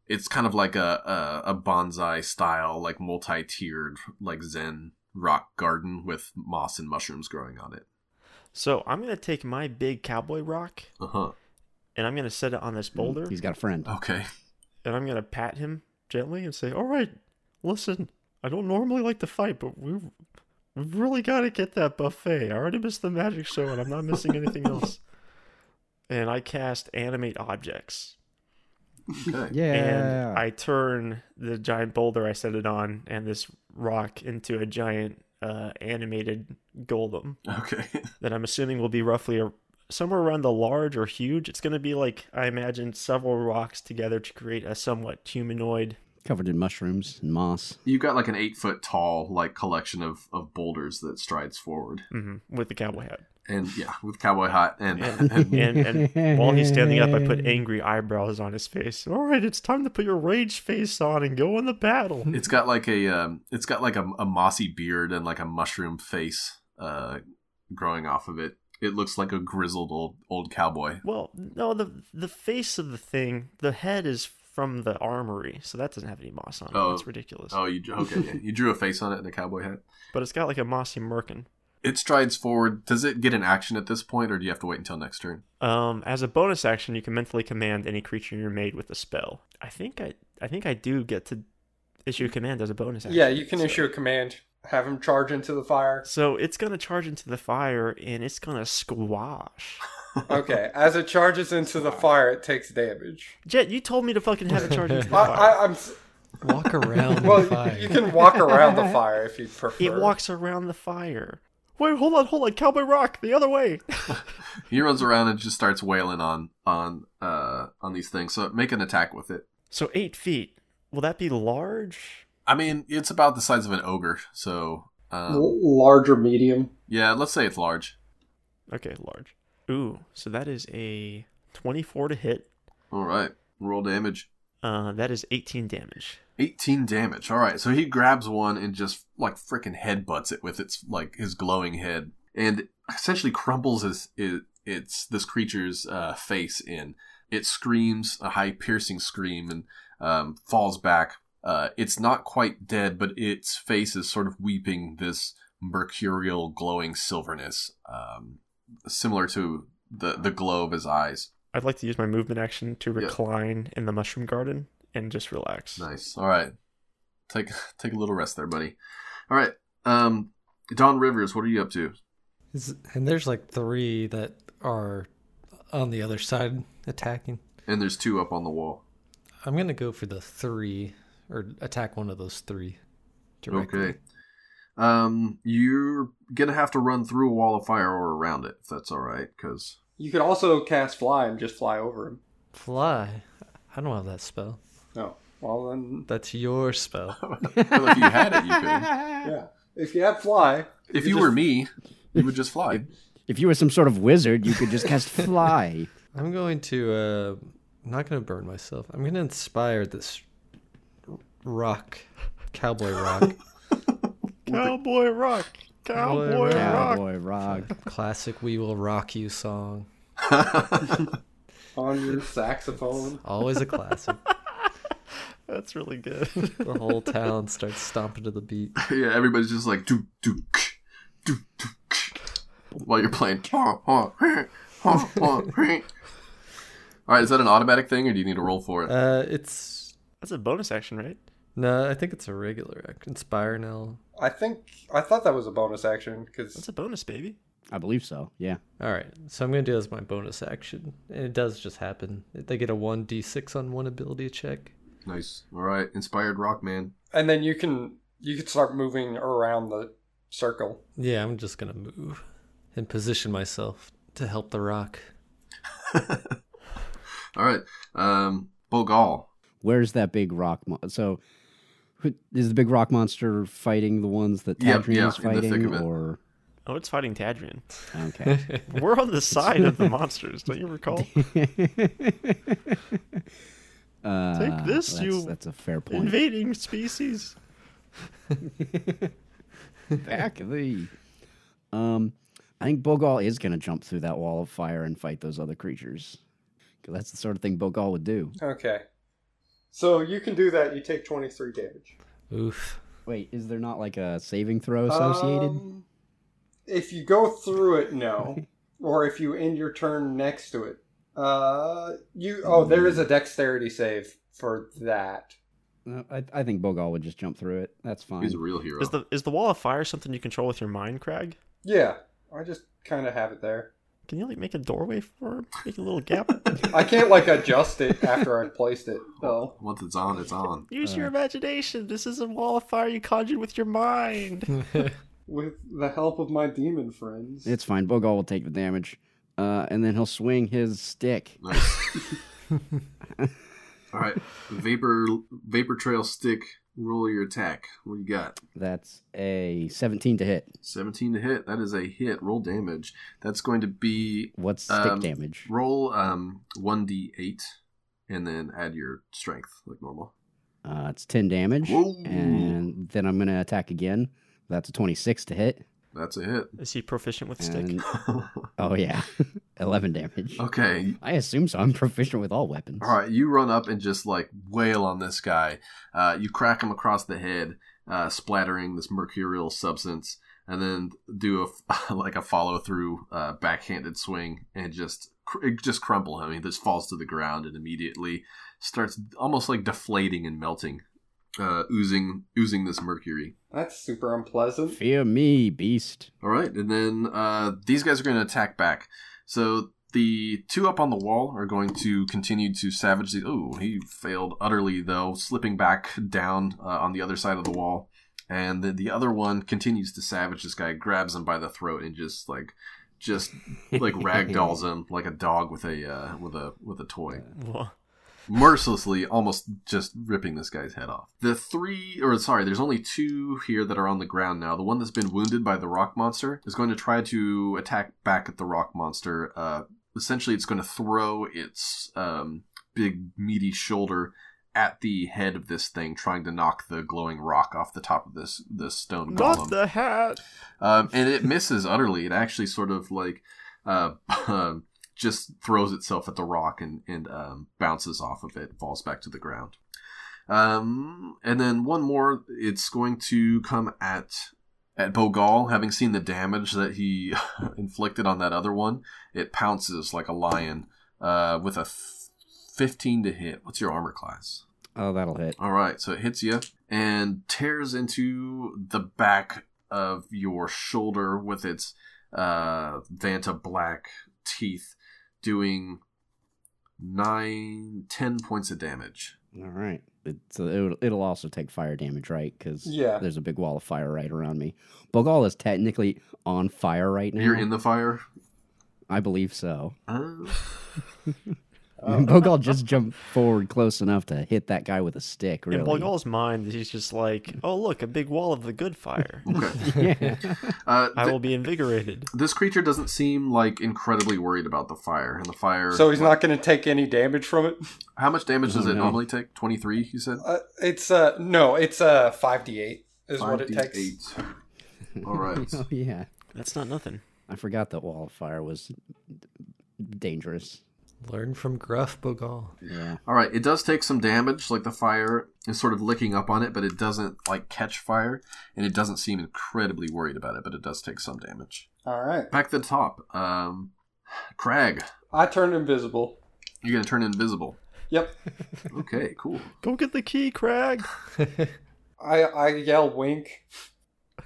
it's kind of like a a, a bonsai style, like multi-tiered, like Zen rock garden with moss and mushrooms growing on it. So I'm going to take my big cowboy rock Uh huh. And I'm going to set it on this boulder He's got a friend. Okay. and I'm going to pat him gently and say, "All right, listen, I don't normally like to fight, but we we've really got to get that buffet. I already missed the magic show and I'm not missing anything else." And I cast animate objects. Okay. Yeah. and I turn the giant boulder I set it on and this rock into a giant uh, animated golem Okay. that I'm assuming will be roughly a, somewhere around the large or huge. It's going to be like I imagine several rocks together to create a somewhat humanoid. Covered in mushrooms and moss. You've got like an eight foot tall like collection of of boulders that strides forward. mhm, with the cowboy hat. and yeah, with cowboy hat and, And, and, and while he's standing up, I put angry eyebrows on his face. All right, it's time to put your rage face on and go in the battle. it's got like a um, it's got like a, a mossy beard and like a mushroom face uh, growing off of it. It looks like a grizzled old old cowboy. Well, no, the the face of the thing, the head is from the armory, so that doesn't have any moss on it. Oh. That's ridiculous. Oh, you okay? Yeah. You drew a face on it and a cowboy hat. But it's got like a mossy merkin. It strides forward. Does it get an action at this point, or do you have to wait until next turn? Um, as a bonus action, you can mentally command any creature you're made with a spell. I think I, I think I do get to issue a command as a bonus action. yeah, you can so- issue a command. Have him charge into the fire. So it's gonna charge into the fire and it's gonna squash. Okay, as it charges into the fire, it takes damage. Jet, you told me to fucking have it charge into the I, fire. I, I'm s- Walk around well. the fire. You can walk around the fire if you prefer. It walks around the fire. Wait, hold on, hold on, Cowboy Rock, the other way. He runs around and just starts wailing on on uh on these things. So make an attack with it. So eight feet. Will that be large? I mean, it's about the size of an ogre, so um, L- larger medium. yeah, let's say it's large. Okay, large. Ooh, so that is a 24 to hit. All right, roll damage. Uh, that is 18 damage. 18 damage. All right, so he grabs one and just like freaking headbutts it with its like his glowing head, and essentially crumbles his, it, its this creature's uh, face in. It screams a high piercing scream and um, falls back. Uh, it's not quite dead, but its face is sort of weeping this mercurial glowing silverness, um, similar to the the glow of his eyes. I'd like to use my movement action to Yeah. recline in the mushroom garden and just relax. Nice. All right. Take take a little rest there, buddy. All right. Um, Don Rivers, what are you up to? Is, and there's like three that are on the other side attacking. And there's two up on the wall. I'm gonna go for the three or attack one of those three. Directly. Okay. Um, you're gonna have to run through a wall of fire or around it, if that's all right. Because You could also cast fly and just fly over him. Fly. I don't have that spell. No. Well then, That's your spell. well, if you had it, you could. yeah. If you had fly, If You you just- were me, you would just fly. If you were some sort of wizard, you could just cast fly. I'm going to. Uh, I'm not going to burn myself. I'm going to inspire this rock, cowboy rock, Cowboy rock! Cowboy Cowboy rock! Cowboy rock. classic "We Will Rock You" song. on your saxophone. Always a classic. That's really good. the whole town starts stomping to the beat. yeah, everybody's just like do do do do while you're playing. All right, is that an automatic thing, or do you need to roll for it? Uh, it's That's a bonus action, right? No, I think it's a regular act. Inspire now. I think I thought that was a bonus action That's because a bonus, baby. I believe so. Yeah. All right, so I'm gonna do as my bonus action, and it does just happen. They get a one d6 on one ability check. Nice. All right, inspired rock man. and then you can you can start moving around the circle. Yeah, I'm just gonna move and position myself to help the rock. All right, um, Bogal. Where's that big rock? Mo- so, who, is the big rock monster fighting the ones that Yep, Tadrian yeah, is in the thick fighting, of it. or Oh, it's fighting Tadrian. okay? We're on the side of the monsters, don't you recall? Uh, Take this, that's, you That's a fair point. Invading species. Back the. Um, I think Bogal is going to jump through that wall of fire and fight those other creatures. that's the sort of thing Bogal would do. Okay. So you can do that. You take twenty three damage. Oof. Wait, is there not like a saving throw associated? Um, if you go through it, no. or if you end your turn next to it. Uh, you. Oh, there is a dexterity save for that. No, I, I think Bogal would just jump through it. That's fine. He's a real hero. Is the is the wall of fire something you control with your mind, Crag? Yeah, I just kind of have it there. Can you like make a doorway for him? Make a little gap? I can't like adjust it after I've placed it though. Once it's on, it's on. Use your imagination. This is a wall of fire you conjured with your mind. With the help of my demon friends. It's fine. Bogal will take the damage, uh, and then he'll swing his stick. Nice. All right, vapor vapor trail stick. Roll your attack. What do you got? That's a 17 to hit. 17 to hit. That is a hit. Roll damage. That's going to be What's stick Um, damage? roll um 1d8 and then add your strength like normal. Uh, it's 10 damage, Whoa. and then I'm gonna attack again. That's a 26 to hit. That's a hit. is he proficient with stick? Oh yeah, 11 damage. okay. I assume so. I'm proficient with all weapons. All right, you run up and just like wail on this guy. Uh, you crack him across the head, uh, splattering this mercurial substance, and then do a like a follow through uh, backhanded swing and just cr- just crumple him. He just falls to the ground and immediately starts almost like deflating and melting, uh, oozing oozing this mercury. That's super unpleasant. Fear me, beast. All right, and then uh, these guys are going to attack back. So the two up on the wall are going to continue to savage the. Oh, he failed utterly though, slipping back down uh, on the other side of the wall. And then the other one continues to savage this guy, grabs him by the throat, and just like, just like ragdolls him like a dog with a uh, with a with a toy. Wha- mercilessly, almost just ripping this guy's head off. The three, or sorry, there's only two here that are on the ground now. The one that's been wounded by the rock monster is going to try to attack back at the rock monster. Uh, essentially, it's going to throw its um, big, meaty shoulder at the head of this thing, trying to knock the glowing rock off the top of this this stone golem. Not the hat. Um, and it misses utterly. It actually sort of like uh, um, just throws itself at the rock and, and um, bounces off of it, falls back to the ground. Um, and then one more, it's going to come at at Bogal, having seen the damage that he inflicted on that other one. It pounces like a lion uh, with a f- 15 to hit. What's your armor class? Oh, that'll hit. All right, so it hits you and tears into the back of your shoulder with its uh, Vanta black teeth, doing nine, ten points of damage. All right. It, so it'll, it'll also take fire damage, right? Because Yeah. there's a big wall of fire right around me. Bogal is technically on fire right now. You're in the fire. I believe so. Uh, Bogal just jumped forward close enough to hit that guy with a stick. Really. In Bogal's mind, he's just like, oh, look, a big wall of the good fire. okay. yeah. Uh, I th- will be invigorated. this creature doesn't seem like incredibly worried about the fire, and the fire. So he's not going to take any damage from it. How much damage does Oh, it no. normally take? Twenty three. You said. Uh, it's uh no, it's uh five d eight is what it 5d8. takes. All right. oh yeah. That's not nothing. I forgot that wall of fire was dangerous. Learn from Gruff Bogal. Yeah. All right, it does take some damage. Like the fire is sort of licking up on it, but it doesn't like catch fire, and it doesn't seem incredibly worried about it. But it does take some damage. All right, Back to the top, um, Crag, I turned invisible. you're gonna turn invisible. Yep, Okay, cool. Go get the key, Crag. I I yell wink.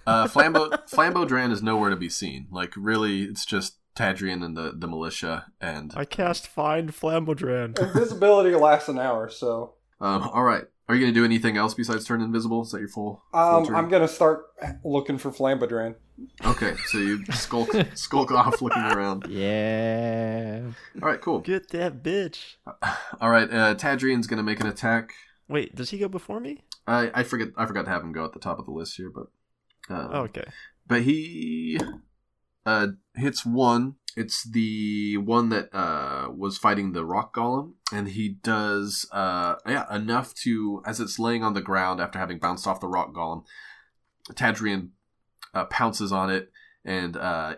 Uh, Flambeau Flambeau Dran is nowhere to be seen. Like really, it's just Tadrian and the the militia. And I cast Find Flambodran. Invisibility lasts an hour, so um, all right, are you gonna do anything else besides turn invisible? Is that your full? full um turn? I'm gonna start looking for Flambodran. Okay, so you skulk skulk off, looking around. Yeah. All right, cool. Get that bitch. All right, uh, Tadrian's gonna make an attack. Wait, does he go before me? I I forget I forgot to have him go at the top of the list here, but um, Oh, okay. but he uh hits one. It's the one that uh was fighting the rock golem, and he does uh yeah enough to as it's laying on the ground after having bounced off the rock golem. Tadrian uh, pounces on it and uh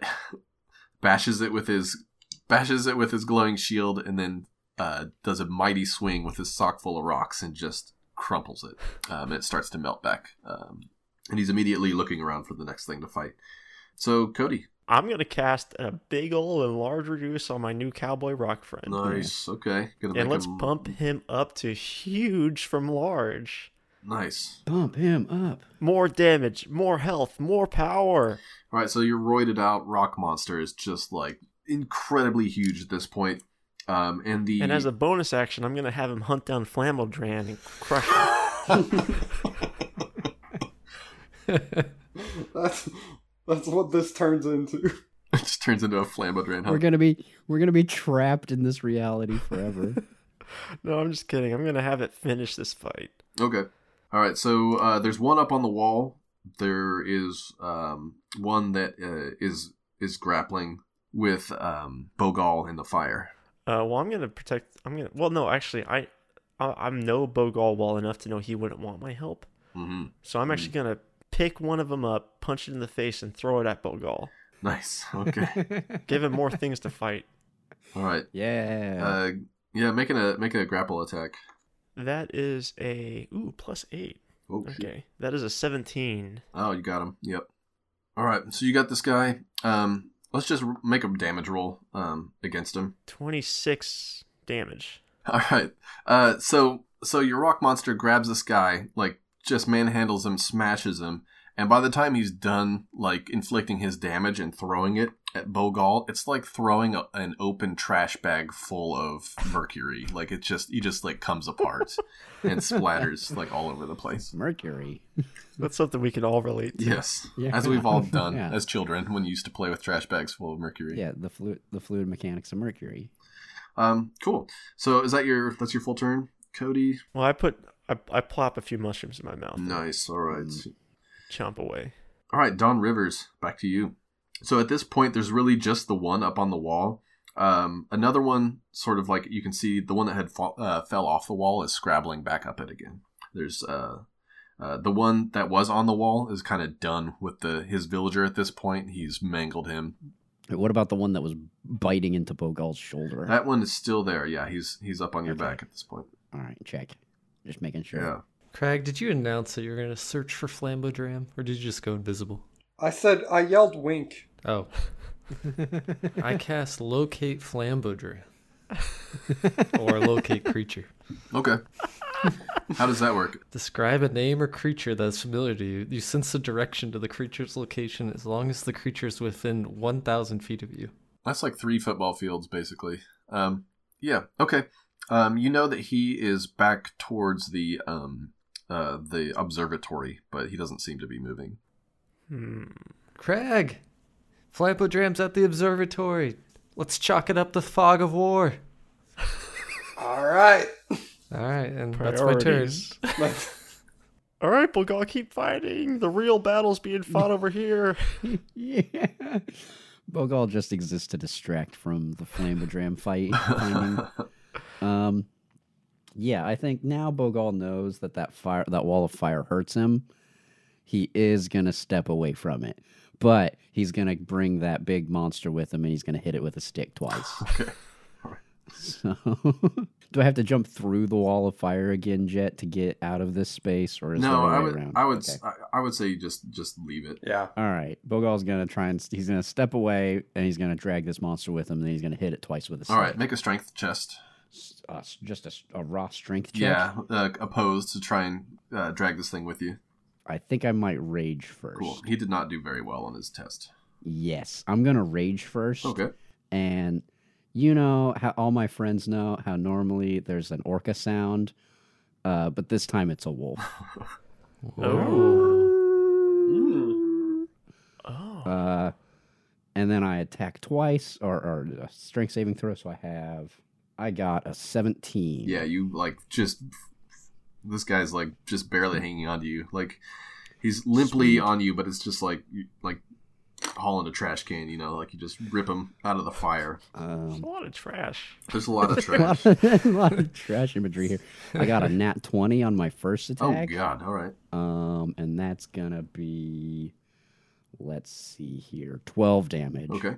bashes it with his bashes it with his glowing shield, and then uh does a mighty swing with his sock full of rocks and just crumples it. Um, it starts to melt back. Um, and he's immediately looking around for the next thing to fight. So, Cody. I'm gonna cast a big ol' and large reduce on my new cowboy rock friend. Nice. Okay. Gonna And let's him- bump him up to huge from large. Nice. Bump him up. More damage, more health, more power. All right. So your roided out rock monster is just like incredibly huge at this point. Um, and the And as a bonus action, I'm gonna have him hunt down Flambodran and crush him. That's that's what this turns into. it just turns into a flambodran. We're gonna be we're gonna be trapped in this reality forever. no, I'm just kidding. I'm gonna have it finish this fight. Okay. All right. So uh, there's one up on the wall. There is um, one that uh, is is grappling with um, Bogal in the fire. Uh, well, I'm gonna protect. I'm gonna. Well, no, actually, I, I I'm no Bogal well enough to know he wouldn't want my help. hmm So I'm actually gonna pick one of them up, punch it in the face, and throw it at Bogal. Nice. Okay. Give him more things to fight. All right. yeah. Uh, yeah, making a making a grapple attack. That is a ooh plus eight. Oh, shoot. Okay, that is a seventeen. Oh, you got him. Yep. All right. So you got this guy. Um, let's just make a damage roll um against him. Twenty six damage. All right. Uh, so so your rock monster grabs this guy, like just manhandles him, smashes him, and by the time he's done, like inflicting his damage and throwing it at Bogal, it's like throwing a, an open trash bag full of mercury. Like it just he just like comes apart and splatters like all over the place. Mercury. That's something we can all relate to. Yes, Yeah. as we've all done Yeah. as children when you used to play with trash bags full of mercury. Yeah, the fluid the fluid mechanics of Mercury. Um, cool. So is that your that's your full turn, Cody? Well, I put I, I plop a few mushrooms in my mouth. Nice. All right. Chomp away. All right, Don Rivers, back to you. So at this point, there's really just the one up on the wall. Um, another one, sort of like you can see, the one that had fall, uh, fell off the wall is scrabbling back up it again. There's uh, uh, the one that was on the wall is kind of done with the his villager at this point. He's mangled him. What about the one that was biting into Bogal's shoulder? That one is still there. Yeah, he's he's up on your Okay. back at this point. All right, check. Just making sure. Yeah. Craig, did you announce that you were going to search for Flambodran, or did you just go invisible? I said I yelled wink. Oh. I cast Locate Flambodran. or Locate Creature. Okay. How does that work? Describe a name or creature that's familiar to you. You sense the direction to the creature's location as long as the creature is within 1,000 feet of you. That's like three football fields, basically. Um, yeah. Okay. Um, you know that he is back towards the um, uh, the observatory, but he doesn't seem to be moving. Hmm. Craig! Flambodran's at the observatory. Let's chalk it up to fog of war. All right. All right, and that's my turn. Priorities. All right, Bogal, keep fighting. The real battle's being fought over here. yeah. Bogal just exists to distract from the Flambodram fight. Finding. Um, yeah, I think now Bogal knows that that fire, that wall of fire, hurts him. He is gonna step away from it, but he's gonna bring that big monster with him, and he's gonna hit it with a stick twice. Okay. So, do I have to jump through the wall of fire again, Jet, to get out of this space, or is there no, a way I would. around? I would. Okay. I, I would say just just leave it. Yeah. All right, Bogal's gonna try and he's gonna step away, and he's gonna drag this monster with him, and then he's gonna hit it twice with a stick. All right. Make a strength chest. S- uh, s- just a, raw strength check. Yeah. Uh, opposed to try and uh, drag this thing with you. I think I might rage first. Cool. He did not do very well on his test. Yes, I'm gonna rage first. Okay. And you know how all my friends know how normally there's an orca sound, uh, but this time it's a wolf. Oh. Oh. Uh, and then I attack twice, or, or a strength saving throw. So I have, I got a 17. Yeah. You like just. This guy's like just barely hanging on to you. Like he's limply on you, but it's just like like hauling a trash can. You know, like you just rip him out of the fire. There's Um, a lot of trash. There's a lot of a, trash. lot of, a lot of trash imagery here. I got a nat 20 on my first attack. oh. God! All right. Um, and that's gonna be, let's see here, 12 damage. Okay.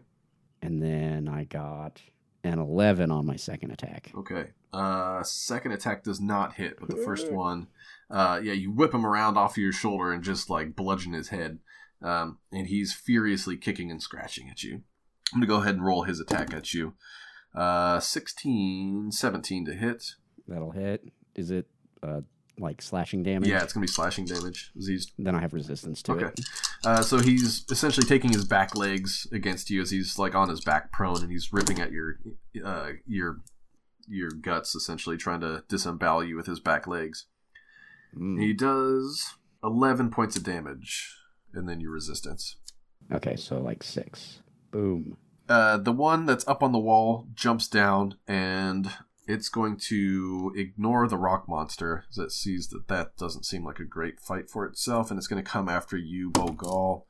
And then I got an 11 on my second attack. Okay. Uh, second attack does not hit, but the first one, uh, yeah, you whip him around off of your shoulder and just like bludgeon his head. Um, and he's furiously kicking and scratching at you. I'm gonna go ahead and roll his attack at you. Uh, 16, 17 to hit. That'll hit. Is it uh, like slashing damage? Yeah, it's gonna be slashing damage. He's Then I have resistance to okay. it. Uh, so he's essentially taking his back legs against you as he's like on his back prone and he's ripping at your uh, your your guts essentially trying to disembowel you with his back legs. Mm. He does 11 points of damage, and then your resistance. Okay, so like six. Boom. Uh, the one that's up on the wall jumps down, and it's going to ignore the rock monster as it sees that that doesn't seem like a great fight for itself, and it's going to come after you, Bogal,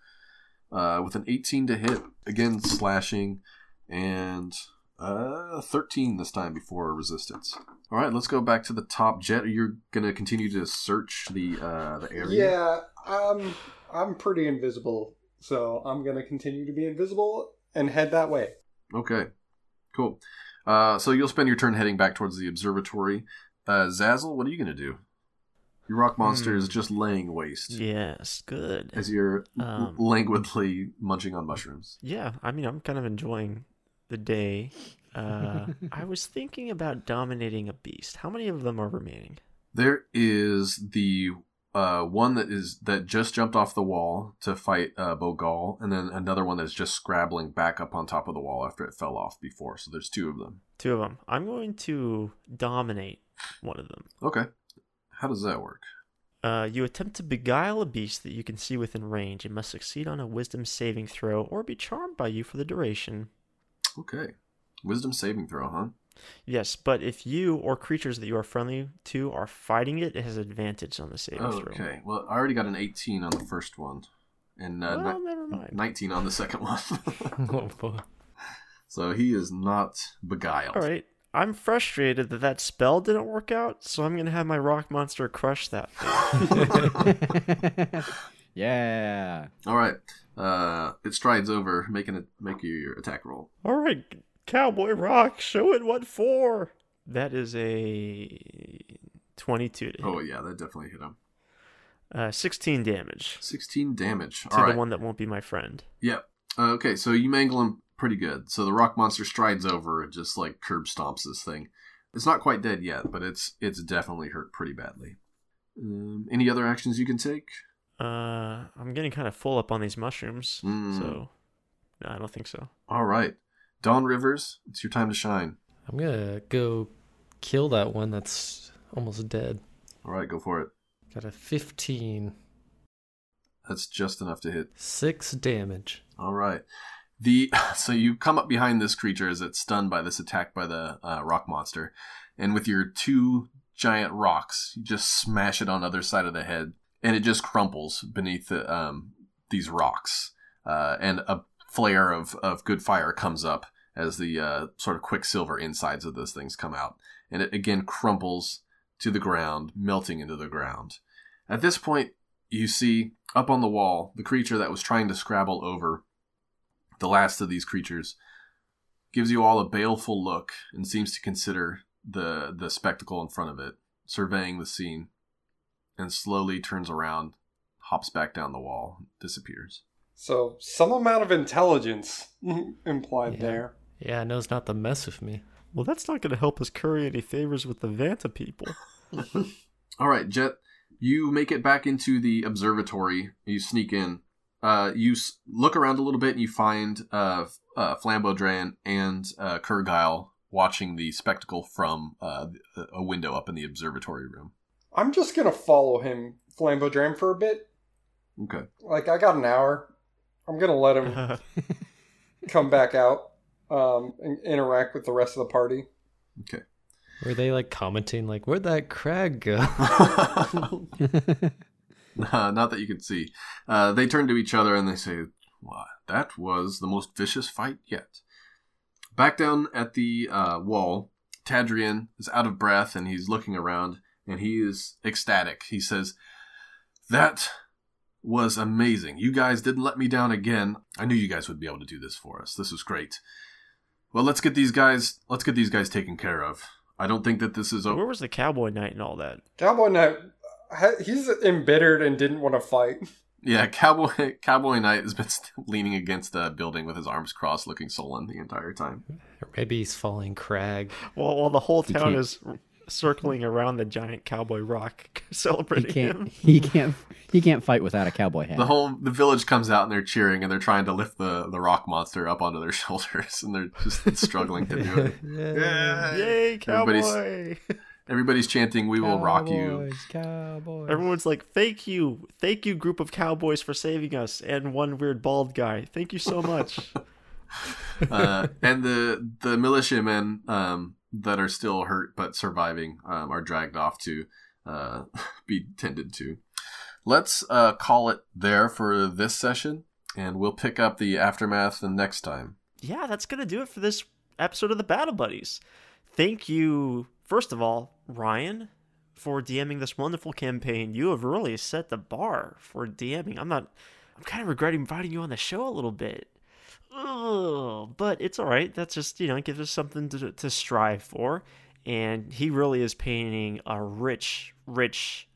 uh, with an 18 to hit, again slashing, and uh, 13 this time before resistance. All right, let's go back to the top. Jet, you're going to continue to search the uh, the area. Yeah. Um. I'm pretty invisible, so I'm gonna continue to be invisible and head that way. Okay, cool. Uh, so you'll spend your turn heading back towards the observatory. Uh, Zazzle, what are you going to do? Your rock monster is just laying waste Yes, good. as you're Um, languidly munching on mushrooms. Yeah, I mean, I'm kind of enjoying the day. Uh, I was thinking about dominating a beast. How many of them are remaining? There is the uh, one that is that just jumped off the wall to fight uh, Bogal, and then another one that's just scrabbling back up on top of the wall after it fell off before. So there's two of them. Two of them. I'm going to dominate one of them. Okay, how does that work? Uh, you attempt to beguile a beast that you can see within range and must succeed on a wisdom saving throw or be charmed by you for the duration. Okay, wisdom saving throw, huh? Yes, but if you or creatures that you are friendly to are fighting it, it has advantage on the saving throw. Okay. Well, I already got an 18 on the first one, and uh, Well, ni- never mind. 19 on the second one. oh boy. so he is not beguiled. All right. I'm frustrated that that spell didn't work out, so I'm gonna have my rock monster crush that. yeah. All right. Uh, it strides over, making it make you your attack roll. All right, Cowboy Rock, show it what for. That is a 22 to hit. Oh yeah, that definitely hit him. Uh, 16 damage 16 damage. to All the right. one that won't be my friend. Yep. Uh, okay, so you mangle him pretty good. So the rock monster strides over and just like curb stomps this thing. It's not quite dead yet, but it's it's definitely hurt pretty badly. Um, any other actions you can take? Uh, I'm getting kind of full up on these mushrooms, Mm. so no, I don't think so. All right, Dawn Rivers, it's your time to shine. I'm gonna go kill that one that's almost dead. All right, go for it. Got a 15. That's just enough to hit. Six damage. All right. The so you come up behind this creature as it's stunned by this attack by the uh, rock monster, and with your two giant rocks, you just smash it on the other side of the head, and it just crumples beneath the, um, these rocks, uh, and a flare of of good fire comes up as the uh, sort of quicksilver insides of those things come out, and it again crumples to the ground, melting into the ground. At this point, you see up on the wall the creature that was trying to scrabble over the last of these creatures gives you all a baleful look and seems to consider the the spectacle in front of it surveying the scene and slowly turns around hops back down the wall disappears So some amount of intelligence implied Yeah. there. Yeah, knows not the mess with me. Well, that's not going to help us curry any favors with the Vanta people. all right jet you make it back into the observatory you sneak in uh, you s- look around a little bit and you find uh, uh, Flambodran and uh, Kurgile watching the spectacle from uh, a window up in the observatory room. I'm just gonna follow him, Flambodran, for a bit. Okay. Like I got an hour. I'm gonna let him come back out um, and interact with the rest of the party. Okay. Were they like commenting like, "Where'd that crag go?" Uh, not that you can see. Uh, they turn to each other and they say, Why, that was the most vicious fight yet. Back down at the uh, wall, Tadrian is out of breath and he's looking around and he is ecstatic. He says, That was amazing. You guys didn't let me down again. I knew you guys would be able to do this for us. This was great. Well, let's get these guys. Let's get these guys taken care of. I don't think that this is over. Where was the Cowboy Knight and all that? Cowboy Knight, he's embittered and didn't want to fight. Yeah, Cowboy Cowboy Knight has been leaning against a building with his arms crossed, looking sullen the entire time. or maybe he's falling crag. Well, while the whole town is circling around the giant Cowboy Rock, He celebrating can't. him. He can't. He can't fight without a cowboy hat. The whole the village comes out and they're cheering and they're trying to lift the the rock monster up onto their shoulders and they're just struggling to do it. yeah. Yay, Everybody's- Cowboy! Everybody's chanting, "We will rock you." Cowboys, Cowboys. Everyone's like, "Thank you, thank you, group of cowboys for saving us." And one weird bald guy. Thank you so much. uh, and the the militiamen um, that are still hurt but surviving um, are dragged off to uh, be tended to. Let's uh, call it there for this session, and we'll pick up the aftermath the next time. yeah, that's gonna do it for this episode of the Battle Buddies. Thank you, first of all, Ryan, for DMing this wonderful campaign. You have really set the bar for DMing. I'm not. I'm kind of regretting inviting you on the show a little bit. But it's all right. That's just you know gives us something to to strive for. And he really is painting a rich, rich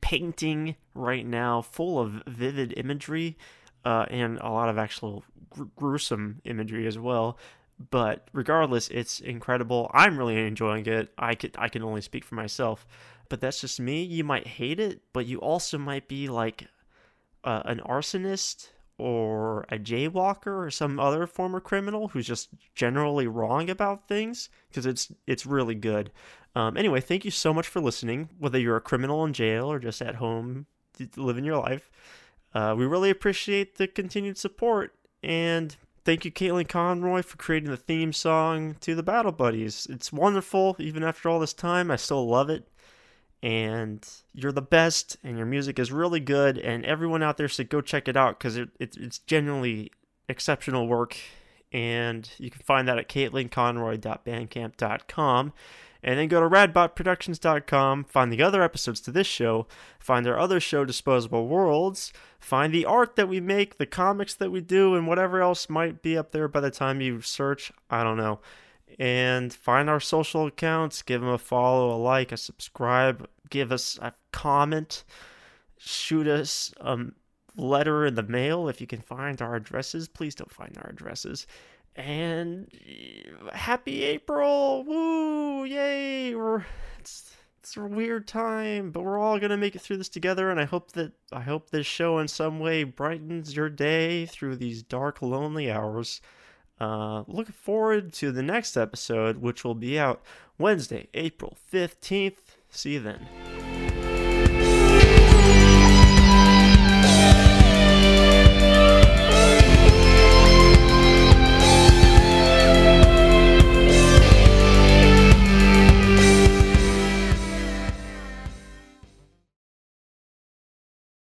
painting right now, full of vivid imagery uh, and a lot of actual gr- gruesome imagery as well. But regardless, it's incredible. I'm really enjoying it. I can I can only speak for myself, but that's just me. You might hate it, but you also might be like uh, an arsonist or a jaywalker or some other former criminal who's just generally wrong about things because it's it's really good. Um, anyway, thank you so much for listening. Whether you're a criminal in jail or just at home living your life, uh, we really appreciate the continued support. And thank you, Caitlin Conroy, for creating the theme song to the Battle Buddies. It's wonderful. Even after all this time, I still love it. And you're the best, and your music is really good. And everyone out there should go check it out because it, it, it's genuinely exceptional work. And you can find that at caitlinconroy.bandcamp.com. And then go to radbotproductions.com, find the other episodes to this show, find our other show, Disposable Worlds, find the art that we make, the comics that we do, and whatever else might be up there by the time you search. I don't know. And find our social accounts, give them a follow, a like, a subscribe, give us a comment, shoot us a letter in the mail if you can find our addresses. Please don't find our addresses and uh, happy April! Woo! Yay! We're it's it's a weird time, but we're all gonna make it through this together. And I hope that I hope this show in some way brightens your day through these dark, lonely hours. Uh, looking forward to the next episode, which will be out Wednesday, April fifteenth. See you then.